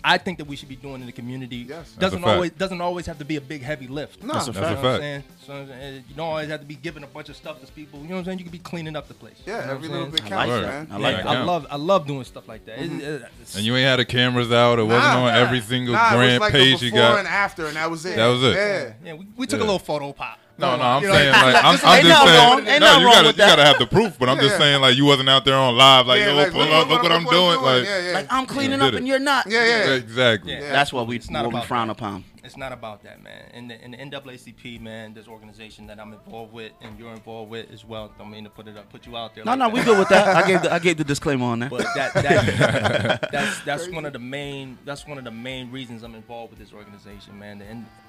I think that we should be doing in the community. Yes. Doesn't a fact. always doesn't always have to be a big heavy lift. No. That's a You know fact. what I'm saying? So, uh, you don't always have to be giving a bunch of stuff to people. You know what I'm saying? You could be cleaning up the place. Yeah, You know every little saying? bit I like counts, that. man. I like Yeah, that. I love I love doing stuff like that. Mm-hmm. it- it's- And you ain't had the cameras out. It wasn't Nah. on every single Nah, it was grant like page the you before got. and after, and that was it. That was it. Yeah. yeah, we, we took Yeah. a little photo pop. No, no, I'm You know, saying like I'm, I'm just nothing saying. wrong- no, nothing you gotta with you that. gotta have the proof. But I'm just Yeah. saying like you wasn't out there on live like Yeah, yo like, pull up, look what I'm doing. Like Yeah, yeah. Like I'm cleaning You up and you're not. yeah, yeah. exactly. Yeah. That's what we It's not what we frown upon. It's not about that, man. In the, in the NAACP, man, this organization that I'm involved with and you're involved with as well. Don't mean to put it up, put you out there. No, like no, that. we good with that. I gave the, I gave the disclaimer on that. But that, that that's that's one of the main that's one of the main reasons I'm involved with this organization, man.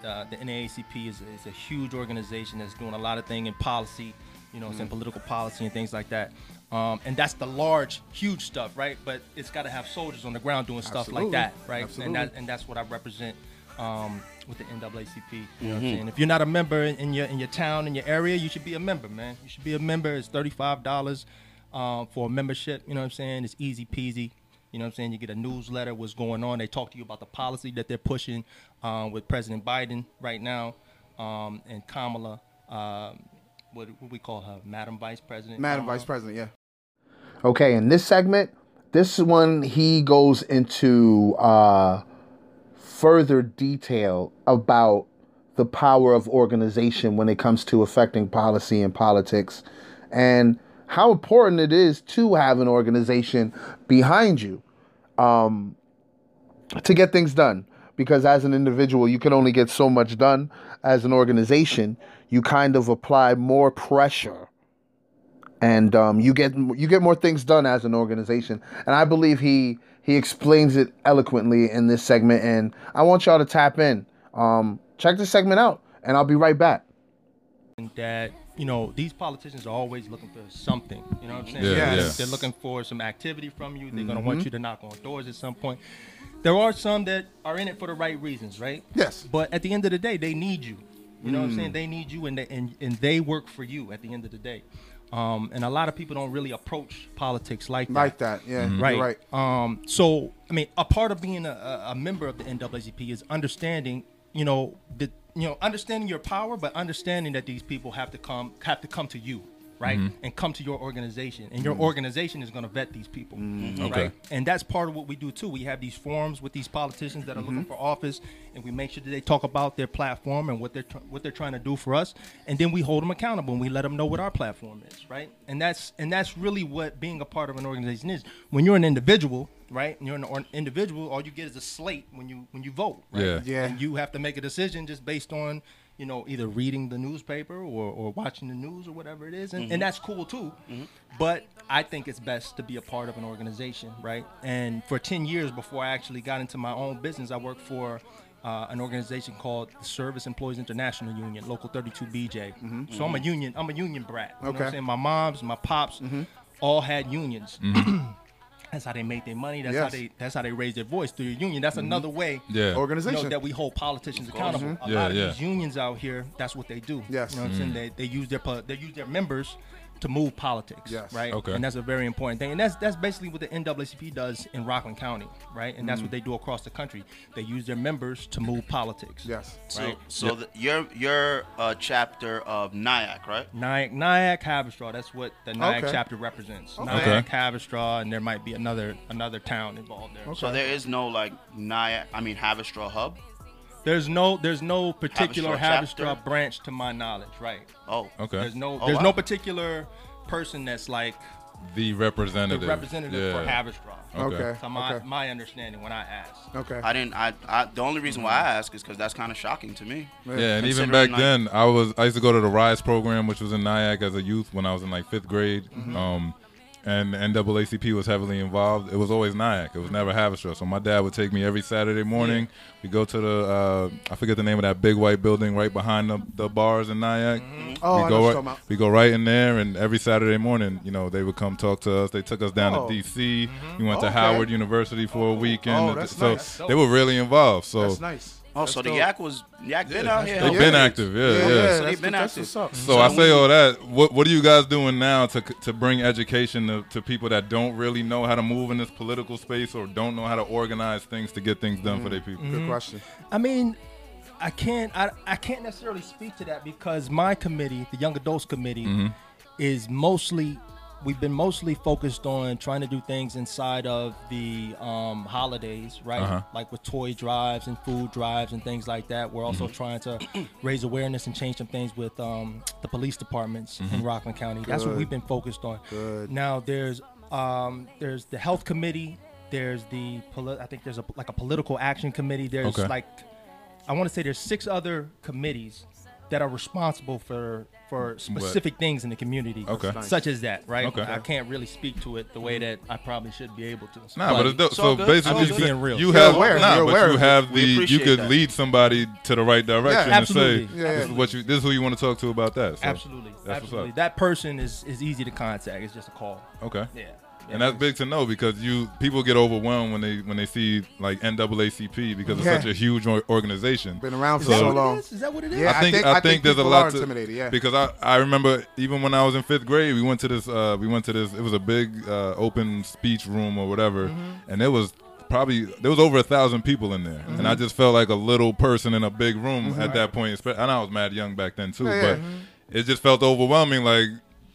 The uh, the NAACP is, is a huge organization that's doing a lot of things in policy, you know, what I'm saying political policy and things like that. Um, and that's the large, huge stuff, right? But it's got to have soldiers on the ground doing stuff like that, right? Absolutely. And that and that's what I represent. Um, with the NAACP, you know what Mm-hmm. I'm saying? If you're not a member in, in your in your town in your area, you should be a member, man. You should be a member. It's thirty five dollars um, for a membership. You know what I'm saying? It's easy peasy. You know what I'm saying? You get a newsletter, what's going on. They talk to you about the policy that they're pushing um, with President Biden right now um, and Kamala. Um, what, what we call her, Madam Vice President. Madam Kamala. Vice President, yeah. Okay, in this segment, this one he goes into uh, further detail about the power of organization when it comes to affecting policy and politics, and how important it is to have an organization behind you um, to get things done. Because as an individual, you can only get so much done. As an organization, you kind of apply more pressure and um, you get you get more things done as an organization. And I believe he he explains it eloquently in this segment. And I want y'all to tap in. Um, check this segment out, and I'll be right back. that you know these politicians are always looking for something. You know what I'm saying? Yeah, Yes. They're looking for some activity from you. They're gonna Mm-hmm. want you to knock on doors at some point. There are some that are in it for the right reasons, right? Yes. But at the end of the day, they need you. You know what I'm Mm. saying? They need you, and they, and and they work for you at the end of the day. Um, and a lot of people don't really approach politics like that. Like that, yeah. Mm-hmm. Right. You're right. Um, so, I mean, a part of being a, a- a member of the NAACP is understanding, you know, the you know, understanding your power, but understanding that these people have to come have to come to you, right, mm-hmm. and come to your organization, and your mm-hmm. organization is going to vet these people, mm-hmm. right? Okay. And that's part of what we do too. We have these forums with these politicians that are looking for office, and we make sure that they talk about their platform and what they're tr- what they're trying to do for us, and then we hold them accountable and we let them know what our platform is, right? And that's and that's really what being a part of an organization is. When you're an individual, right, and you're an or- individual, all you get is a slate when you when you vote, right? Yeah. Yeah. And you have to make a decision just based on you know either reading the newspaper or, or watching the news or whatever it is and, and mm-hmm. that's cool too mm-hmm. but i think it's best to be a part of an organization right and for 10 years before i actually got into my own business i worked for uh, an organization called the Service Employees International Union, Local 32 BJ. Mm-hmm. So I'm a union. I'm a union brat. You know what Okay. I'm saying? My moms, my pops, all had unions. that's how they make their money. That's how they. That's how they raise their voice through your union. That's mm-hmm. another way Yeah. you Organization. know, that we hold politicians accountable. A Yeah, lot of yeah. these unions out here, that's what they do. Yes. You know what I'm saying? Mm. They, they use their they use their members to move politics, Yes. right? Okay. And that's a very important thing. And that's that's basically what the NAACP does in Rockland County, right? And Mm. that's what they do across the country. They use their members to move politics. Yes. So, Right. so the, you're you're a chapter of Nyack, right? Nyack, Nyack, Haverstraw. That's what the Nyack Okay. chapter represents. Okay. Nyack, Haverstraw, and there might be another another town involved there. So there is no like Nyack, I mean Haverstraw hub. There's no there's no particular Haverstraw Haverstraw chapter? branch to my knowledge, right? Oh, Okay. There's no Oh, there's wow. no particular person that's like The representative, the representative. representative for Yeah. Haverstraw. Okay. Okay. So my, Okay. my understanding when I asked. Okay. I didn't. I, I the only reason why I ask is because that's kind of shocking to me. Yeah, and even back like- then, I was I used to go to the Rise program, which was in Nyack as a youth when I was in like fifth grade. Mm-hmm. Um, and the NAACP was heavily involved. It was always Nyack. It was never Haverstraw. So my dad would take me every Saturday morning. We go to the uh, I forget the name of that big white building right behind the, the bars in Nyack. Oh, we I know go right, about. we go right in there, and every Saturday morning, you know, they would come talk to us. They took us down Oh. to D.C. We went Okay. to Howard University for a weekend. Oh, that's so nice. they were really involved. So That's nice. Oh, so the dope. Yak was Yak been Yeah, out here. they've been active. Yeah, Yeah, yeah. yeah, So they've been that's active. what's up. So, I say all that. What What are you guys doing now to to bring education to, to people that don't really know how to move in this political space or don't know how to organize things to get things done for their people? Good question. I mean, I can't I, I can't necessarily speak to that because my committee, the Young Adults Committee, Mm-hmm. is mostly we've been mostly focused on trying to do things inside of the um, holidays, right? Uh-huh. Like with toy drives and food drives and things like that. We're Mm-hmm. also trying to raise awareness and change some things with um, the police departments Mm-hmm. in Rockland County. That's what we've been focused on. Good. Now there's um, there's the health committee. There's the poli- I think there's a like a political action committee. There's Okay. like I want to say there's six other committees that are responsible for for specific things in the community, Okay. Such as that. Right? Okay. I can't really speak to it the way that I probably should be able to. Nah, but it's dope. all So basically, I'm just being real. you You're have aware. nah, You're but aware you have the you could that. lead somebody to the right direction and say, Yeah, "This is what you this is who you want to talk to about that." So, Absolutely, That's what's absolutely. up. That person is is easy to contact. It's just a call. Okay. Yeah. And that's big to know because you people get overwhelmed when they when they see like NAACP because it's Yeah. such a huge or- organization. Been around for So- so long. is? Is that what it is? Yeah. I think think- I I think, think there's a people lot are to intimidated, yeah. because I, I remember even when I was in fifth grade we went to this uh, we went to this it was a big uh, open speech room or whatever Mm-hmm. and there was probably there was over a thousand people in there and Mm-hmm. I just felt like a little person in a big room at that point Espe- and I was mad young back then too Yeah, but yeah. it just felt overwhelming like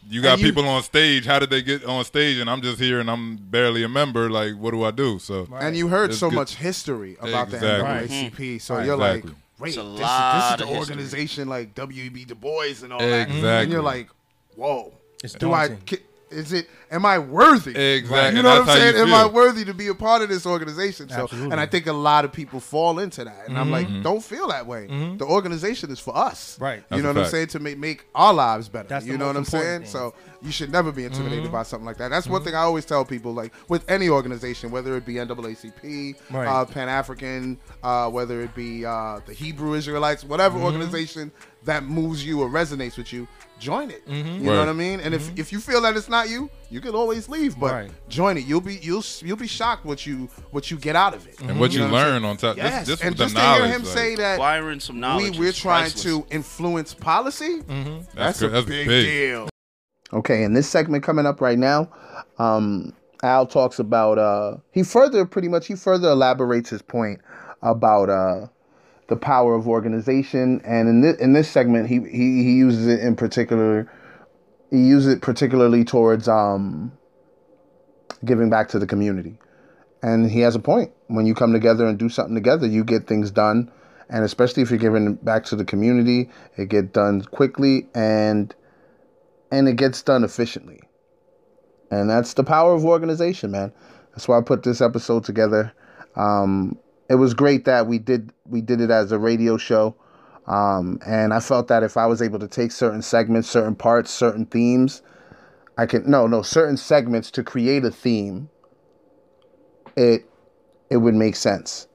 you got you- people on stage how did they get on stage and I'm just here and I'm barely a member like what do I do so And you heard so good. much history about Exactly. the NAACP, so Right. you're Exactly. like, wait, this, is, this is the history. organization like W.E.B. Du Bois and all that. And you're like, whoa. It's do I? daunting. ki- Is it? Am I worthy? Exactly. You know what I'm That's how you saying? Am I worthy to be a part of this organization? So, Absolutely. and I think a lot of people fall into that. And I'm like, Mm-hmm. don't feel that way. The organization is for us. Right. You That's know a what I'm saying? To make make our lives better. That's you know what I'm saying? important So you should never be intimidated Mm-hmm. by something like that. That's one thing I always tell people. Like with any organization, whether it be NAACP, Right. uh, Pan African, uh, whether it be uh, the Hebrew Israelites, whatever Mm-hmm. organization that moves you or resonates with you, join it. Mm-hmm. You know what I mean? And if, if you feel that it's not you, you can always leave. But Right. join it. You'll be you'll you'll be shocked what you what you get out of it. and what you, know what learn on top Yes, this, this and was the just knowledge to hear him like, say that Acquiring some knowledge. we we're trying priceless. to influence policy. Mm-hmm. That's, That's a good. That's big, big. deal. Okay, in this segment coming up right now, um, Al talks about uh, he further pretty much he further elaborates his point about uh, the power of organization, and in this in this segment he he, he uses it in particular. He uses it particularly towards um, giving back to the community, and he has a point. When you come together and do something together, you get things done, and especially if you're giving back to the community, it get done quickly and and it gets done efficiently. And that's the power of organization, man. That's why I put this episode together. Um, it was great that we did we did it as a radio show. Um, and I felt that if I was able to take certain segments, certain parts, certain themes, I can no, no, certain segments to create a theme, it it would make sense.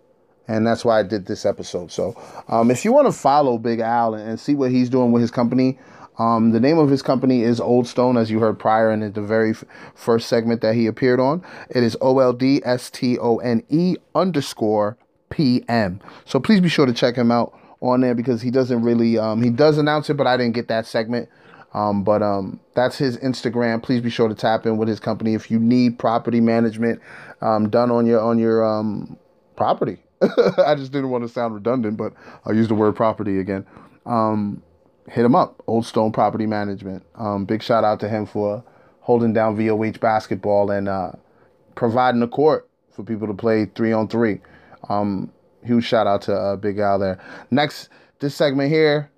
And that's why I did this episode. So um, if you want to follow Big Al and, and see what he's doing with his company, um, the name of his company is Old Stone, as you heard prior in the very f- first segment that he appeared on. It is O L D S T O N E underscore P M. So please be sure to check him out on there because he doesn't really, um, he does announce it, but I didn't get that segment Um, but um, that's his Instagram. Please be sure to tap in with his company if you need property management um, done on your on your um, property. I just didn't want to sound redundant, but I'll use the word property again. Um, hit him up, Old Stone Property Management. Um, big shout out to him for holding down VOH basketball and uh, providing a court for people to play three on three. Um, huge shout out to uh, Big Al there. Next, this segment here,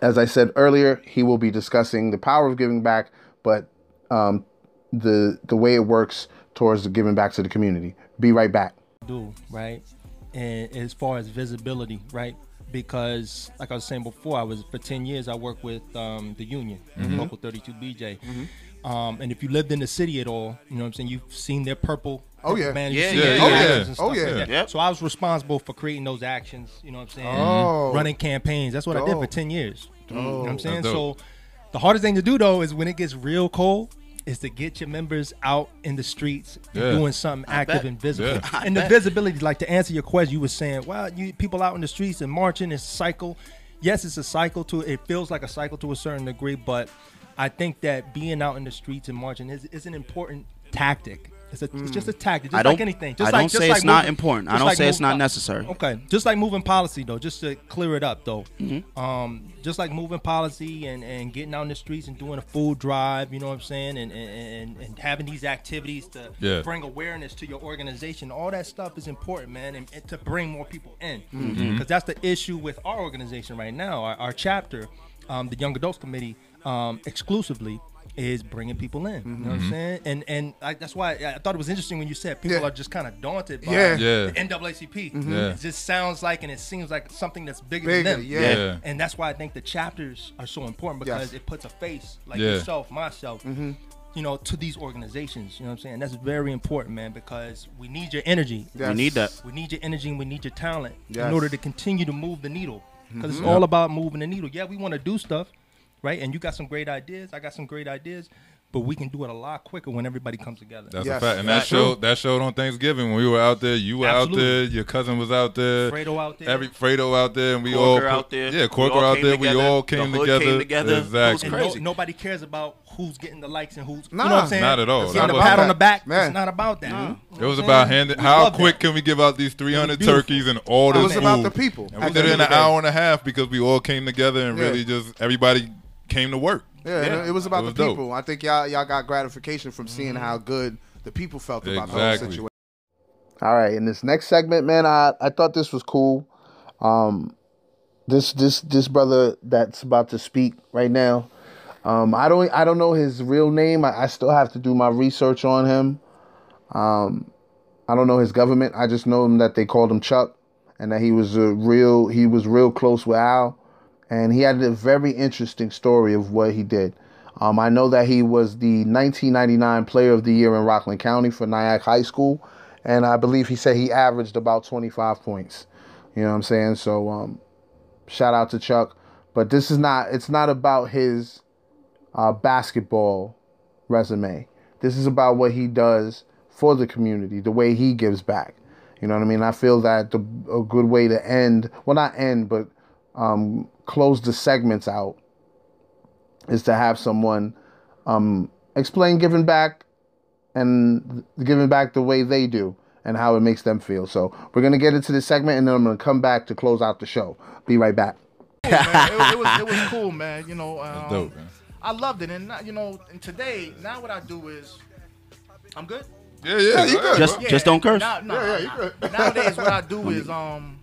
as I said earlier, he will be discussing the power of giving back, but um, the the way it works towards the giving back to the community. Be right back. do, right? And as far as visibility, right? Because like I was saying before, I was for ten years I worked with um, the union, local 32 BJ. Um, and if you lived in the city at all, you know what I'm saying, you've seen their purple. Oh, yeah. man, Yeah, you've yeah, their yeah. Oh, and yeah. stuff Oh, like yeah. that. Yep. So I was responsible for creating those actions. You know what I'm saying? Oh. Running campaigns. That's what I did for Dope. ten years. You know what I'm saying? That's So dope. the hardest thing to do though is when it gets real cold, is to get your members out in the streets and Yeah. doing something active bet. and visible. Yeah. I And the bet. visibility, like to answer your question, you were saying, well, you people out in the streets and marching is a cycle. Yes, it's a cycle to it feels like a cycle to a certain degree, but I think that being out in the streets and marching is, is an important tactic. It's, a, it's just a tactic, just I don't- like anything. Just I like, don't just say like it's not moving- important. I don't like say it's not necessary. Okay, just like moving policy though, just to clear it up though, Mm-hmm. um, just like moving policy and, and getting out in the streets and doing a food drive, you know what I'm saying, and and, and, and having these activities to Yeah. bring awareness to your organization. All that stuff is important, man, and, and to bring more people in, because Mm-hmm. that's the issue with our organization right now. Our, our chapter, um, the Young Adults Committee, um, exclusively is bringing people in. You know what I'm mm-hmm. saying? And and I, that's why I thought it was interesting when you said people Yeah. are just kind of daunted by Yeah. Yeah. the NAACP. Mm-hmm. Yeah. It just sounds like and it seems like something that's bigger, Bigger, than them. yeah. Yeah. And that's why I think the chapters are so important because Yes. it puts a face like Yeah. yourself, myself, mm-hmm. you know, to these organizations. You know what I'm saying? That's very important, man, because we need your energy. Yes. We need that. We need your energy and we need your talent Yes. in order to continue to move the needle. Because it's all about moving the needle. Yeah, we want to do stuff, right? And you got some great ideas. I got some great ideas. But we can do it a lot quicker when everybody comes together. That's Yes. a fact. And that Fact. showed that showed on Thanksgiving when we were out there. You were out there. Your cousin was out there. Fredo out there. Every Fredo out there, and we Corker all out there. Yeah, We Corker out there. together. We all The came hood together. came together. It was Exactly. and crazy. no, nobody cares about who's getting the likes and who's Nah. you know what I'm saying? Not at all. It's Not Getting a pat on the back. Man. It's not about that. You know It was what about handing. How quick that. can we give out these 300 turkeys and all It was food? about the people. And we did it in an hour and a half because we all came together and Yeah. really just everybody came to work. Yeah, Yeah. it was about It the was people. I think y'all y'all got gratification from seeing how good the people felt about the whole situation. All right, in this next segment, man, I, I thought this was cool. Um, this this this brother that's about to speak right now. Um, I don't I don't know his real name. I, I still have to do my research on him. Um, I don't know his government. I just know him that they called him Chuck, and that he was a real he was real close with Al, and he had a very interesting story of what he did. Um, I know that he was the 1999 Player of the Year in Rockland County for Nyack High School, and I believe he said he averaged about 25 points. You know what I'm saying? So, um, shout out to Chuck. But this is not. It's not about his uh, basketball resume. This is about what he does for the community, the way he gives back. You know what I mean? I feel that the, a good way to end, well, not end, but um, close the segments out is to have someone um, explain giving back and giving back the way they do and how it makes them feel. So we're gonna get into this segment and then I'm gonna come back to close out the show. Be right back. cool, man. It, it was it was cool, man. You know, um, dope, man. I loved it, and now, you know, and today now what I do is, I'm good. Yeah, yeah. you good. Just bro. just don't curse. Now, nah, Yeah, yeah, you good. Nowadays, what I do is um,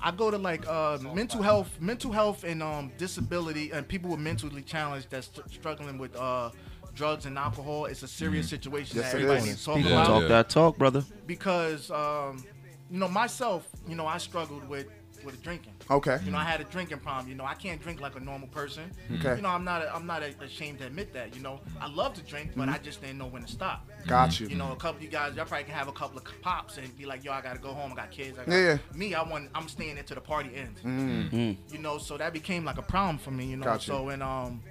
I go to like uh mental health, mental health and um disability and people with mentally challenged that's str- struggling with uh drugs and alcohol. It's a serious situation Yes, that everybody needs to talk Yeah, about Talk yeah. that talk, brother. because um, you know myself, you know I struggled with with drinking. Okay. You know, I had a drinking problem. You know, I can't drink like a normal person. Okay. You know, I'm not. I'm not ashamed to admit that. You know, I love to drink, but I just didn't know when to stop. Got you. You know, a couple of you guys, y'all probably can have a couple of pops and be like, "Yo, I gotta go home. I got kids." I got, Yeah, yeah. Me, I want. I'm staying until the party ends. Mm. You know, so that became like a problem for me. You know, Got you. so and um,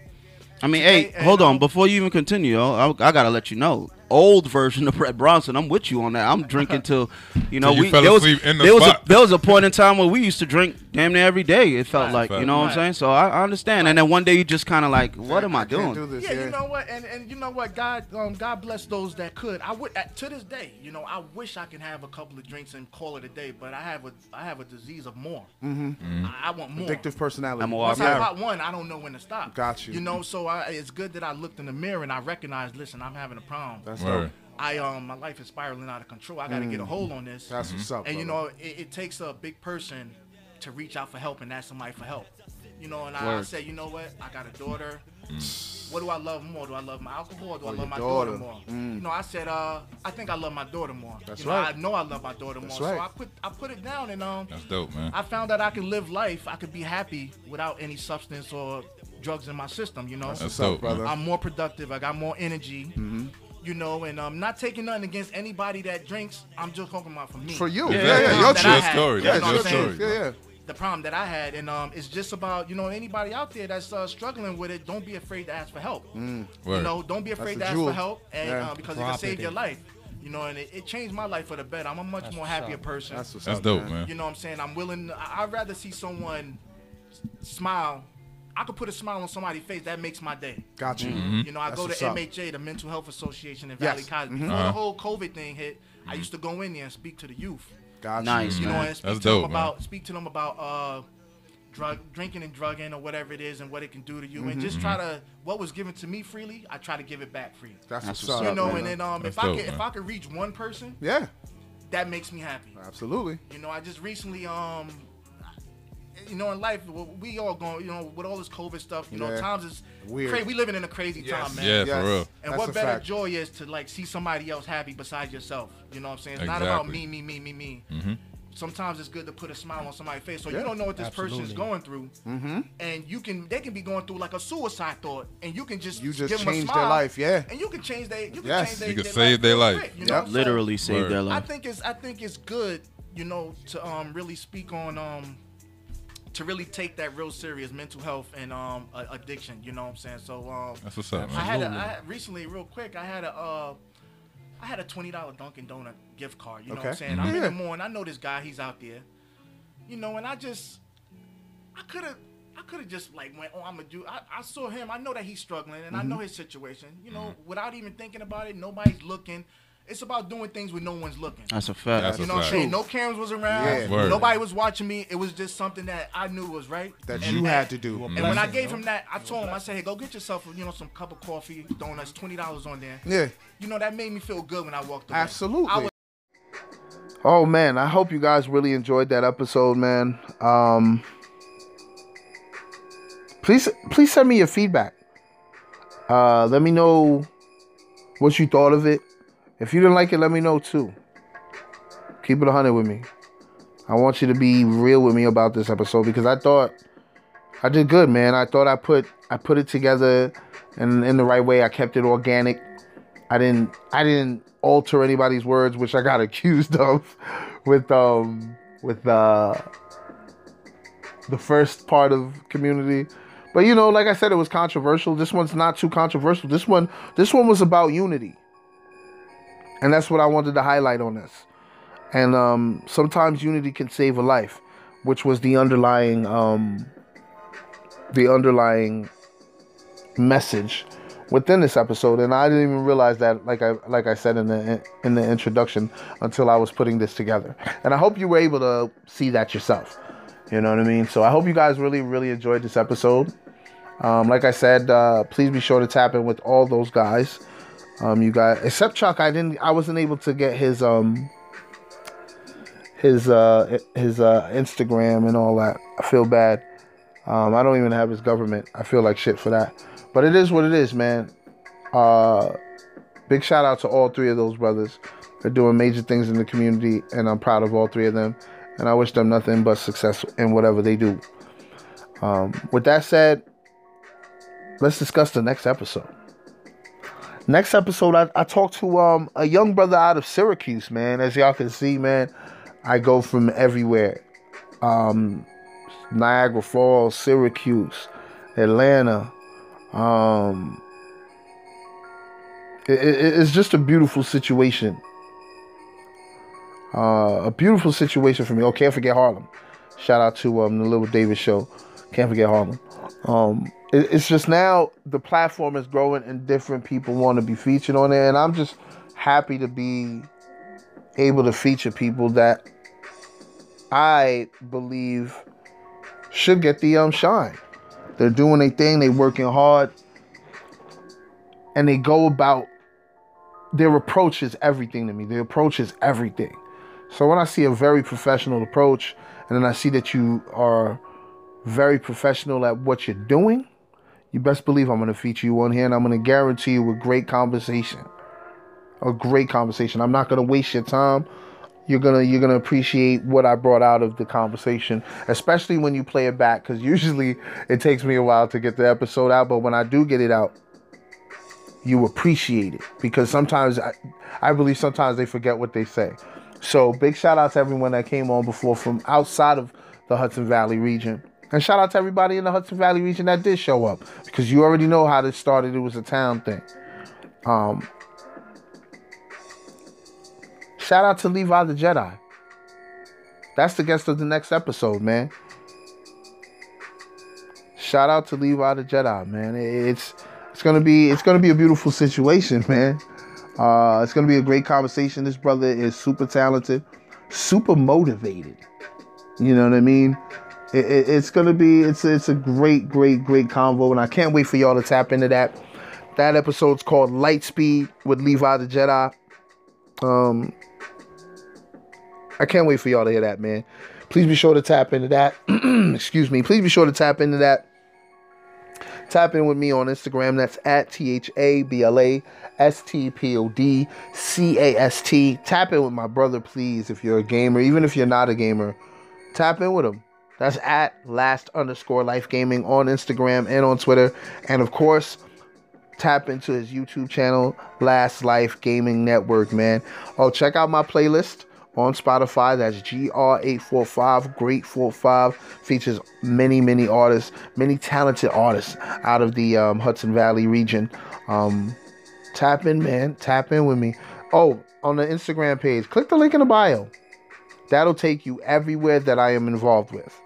I mean, hey, hold on. um, Before you even continue, yo, I, I gotta let you know. Old version of Brett Bronson. I'm with you on that. I'm drinking till, you know, Till you we fell there was, in the there was a there was a point in time where we used to drink damn near every day. It felt Right. like, you Fact. know what I'm saying? So I, I understand. And then one day you just kind of like, what am I Can't doing? do this, Yeah, yeah. you know what, and and you know what, God, um, God bless those that could. I would at, to this day, you know, I wish I could have a couple of drinks and call it a day, but I have a I have a disease of more. Mm-hmm. I, I want more. Addictive personality. I'm a Once I got one, I don't know when to stop. Got you. You know, so I, it's good that I looked in the mirror and I recognized, listen, I'm having a problem. That's Word. dope. I um, my life is spiraling out of control. I got to get a hold on this. That's what's up. And you know, it, it takes a big person to reach out for help and ask somebody for help. You know, and I, I said, you know what? I got a daughter. What do I love more? Do I love my alcohol or do I love my daughter. daughter, more? Mm. You know, I said, uh, I think I love my daughter more. That's you know, right. I know I love my daughter That's more. right. So I put I put it down and um That's dope, man. I found that I could live life. I could be happy without any substance or drugs in my system. You know, That's up, dope, brother. I'm more productive. I got more energy. Mm-hmm. You know, and um, I'm not taking nothing against anybody that drinks. I'm just talking about for me. For you. Yeah, Yeah, yeah, yeah, your that truth. I had. story. Yeah, Yeah, you know your what I'm saying? truth. Yeah, yeah. The problem that I had, and um, it's just about you know anybody out there that's uh, struggling with it. Don't be afraid to ask for help. You know, don't be afraid a to ask jewel. for help, and Yeah. uh, because it can save your life. You know, and it, it changed my life for the better. I'm a much That's more happier up. person. That's what's That's up, dope, man. man. You know what I'm saying? I'm willing. I- I'd rather see someone smile. I could put a smile on somebody's face. That makes my day. Got you. You know, I That's go to what's up. MHA, the Mental Health Association in Yes. Valley Cottage. Mhm. Before Uh-huh. the whole COVID thing hit, I used to go in there and speak to the youth. Got you. Nice, You know, and speak That's to dope, them man. about speak to them about uh, drug drinking and drugging or whatever it is and what it can do to you, Mm-hmm. and just try to what was given to me freely, I try to give it back freely. That's That's what's what's up. You know, man. and then um, That's if I dope, could if. I could reach one person, Yeah, that makes me happy. absolutely. You know, I just recently, um, you know, in life, we all going, you know, with all this COVID stuff, you know, times is Weird. crazy. We living in a crazy Yes. time, man. Yeah, Yes. for real. And That's what better fact. joy is to like see somebody else happy besides yourself. You know what I'm saying? It's not about me, me, me, me, me. Mm-hmm. Sometimes it's good to put a smile on somebody's face, so Yeah. you don't know what this person is going through, Mm-hmm. and you can they can be going through like a suicide thought, and you can just You just give them a smile, their life, yeah. and you can change their you can Yes. change their, You can their save their life. quick, you Yep. know? Literally saved Word. their I think it's I think it's good, you know, to um really speak on um to really take that real serious mental health and um addiction. You know what I'm saying? So um That's what's up, I had a I recently real quick I had a uh I had a twenty dollar Dunkin' Donut gift card. You know what I'm Okay. saying? I'm in the morning. I know this guy. He's out there. You know, and I just I could have. I could have just like went, oh, I'm gonna do. I, I saw him. I know that he's struggling, and I Mm-hmm. know his situation. You know, without even thinking about it, nobody's looking. It's about doing things when no one's looking. That's a fact. That's You a know what I'm saying? No cameras was around. Yeah. Nobody was watching me. It was just something that I knew was right. That And you that- had to do. And when I gave him that, I told him, I said, hey, go get yourself, you know, some cup of coffee, donuts, twenty dollars on there. Yeah, You know, that made me feel good when I walked away. absolutely. I was Oh man, I hope you guys really enjoyed that episode, man. Um, please, please send me your feedback. Uh, let me know what you thought of it. If you didn't like it, let me know too. Keep it a hundred with me. I want you to be real with me about this episode because I thought I did good, man. I thought I put I put it together and in the right way. I kept it organic. I didn't I didn't alter anybody's words, which I got accused of with um with uh the first part of community. But you know, like I said, it was controversial. This one's not too controversial. This one this one was about unity. And that's what I wanted to highlight on this. And um sometimes unity can save a life, which was the underlying um the underlying message within this episode and I didn't even realize that like I like I said in the in the introduction until I was putting this together. And I hope you were able to see that yourself. You know what I mean? So I hope you guys really really enjoyed this episode. Um, like I said, uh, please be sure to tap in with all those guys. Um, you guys, except Chuck, I didn't. I wasn't able to get his um his uh his uh Instagram and all that. I feel bad. Um, I don't even have his government. I feel like shit for that. But it is what it is, man. Uh, big shout out to all three of those brothers. They're doing major things in the community, and I'm proud of all three of them. And I wish them nothing but success in whatever they do. Um, with that said, let's discuss the next episode. Next episode, I, I to um, a young brother out of Syracuse, man. As y'all can see, man, I go from everywhere. Um, Niagara Falls, Syracuse, Atlanta, um, it, it- it's just a beautiful situation. Uh, a beautiful situation for me. Oh, can't forget Harlem. Shout out to um, the Little David Show. Can't forget Harlem. Um, it's just now the platform is growing and different people want to be featured on it and I'm just happy to be able to feature people that I believe should get the um shine. They're doing their thing. they're working hard, and they go about their approach is everything to me. Their approach is everything. So when I see a very professional approach, and then I see that you are very professional at what you're doing, you best believe I'm going to feature you on here, and I'm going to guarantee you a great conversation. A great conversation. I'm not going to waste your time. You're gonna you're gonna appreciate what I brought out of the conversation, especially when you play it back, because usually it takes me a while to get the episode out, but when I do get it out, you appreciate it because sometimes I, I believe sometimes they forget what they say. So big shout out to everyone that came on before from outside of the Hudson Valley region. And shout out to everybody in the Hudson Valley region that did show up because you already know how this started. It was a town thing. Um, shout out to Levi the Jedi. That's the guest of the next episode, man. Shout out to Levi the Jedi, man. It's it's gonna be it's gonna be a beautiful situation, man. Uh, it's gonna be a great conversation. This brother is super talented, super motivated. You know what I mean? It, it- it's gonna be it's it's a great, great, great convo, and I can't wait for y'all to tap into that. That episode's called Lightspeed with Levi the Jedi. Um, I can't wait for y'all to hear that, man. Please be sure to tap into that. Excuse me. Please be sure to tap into that. Tap in with me on Instagram. That's at T H A B L A S T P O D C A S T. Tap in with my brother, please, if you're a gamer. Even if you're not a gamer, tap in with him. That's at last underscore life gaming on Instagram and on Twitter. And of course, tap into his YouTube channel, Last Life Gaming Network, man. Oh, check out my playlist on Spotify. That's GR845, Great 45. Features many, many artists, many talented artists out of the um, Hudson Valley region. Um, tap in, man. Tap in with me. Oh, on the Instagram page, click the link in the bio. That'll take you everywhere that I am involved with.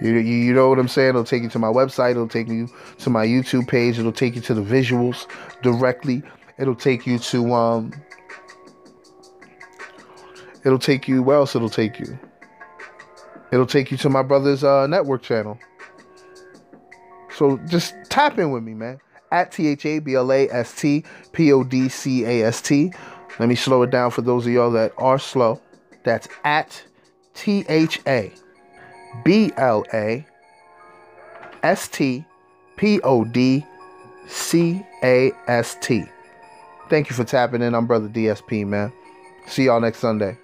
You, you, know what I'm saying? It'll take you to my website. It'll take you to my YouTube page. It'll take you to the visuals directly. It'll take you to um. It'll take you. Where else? It'll take you. It'll take you to my brother's uh, network channel. So just tap in with me, man. At T H A B L A S T P O D C A S T. Let me slow it down for those of y'all that are slow. That's at T H A B L A S T P O D C A S T. Thank you for tapping in. I'm Brother DSP, man. See y'all next Sunday.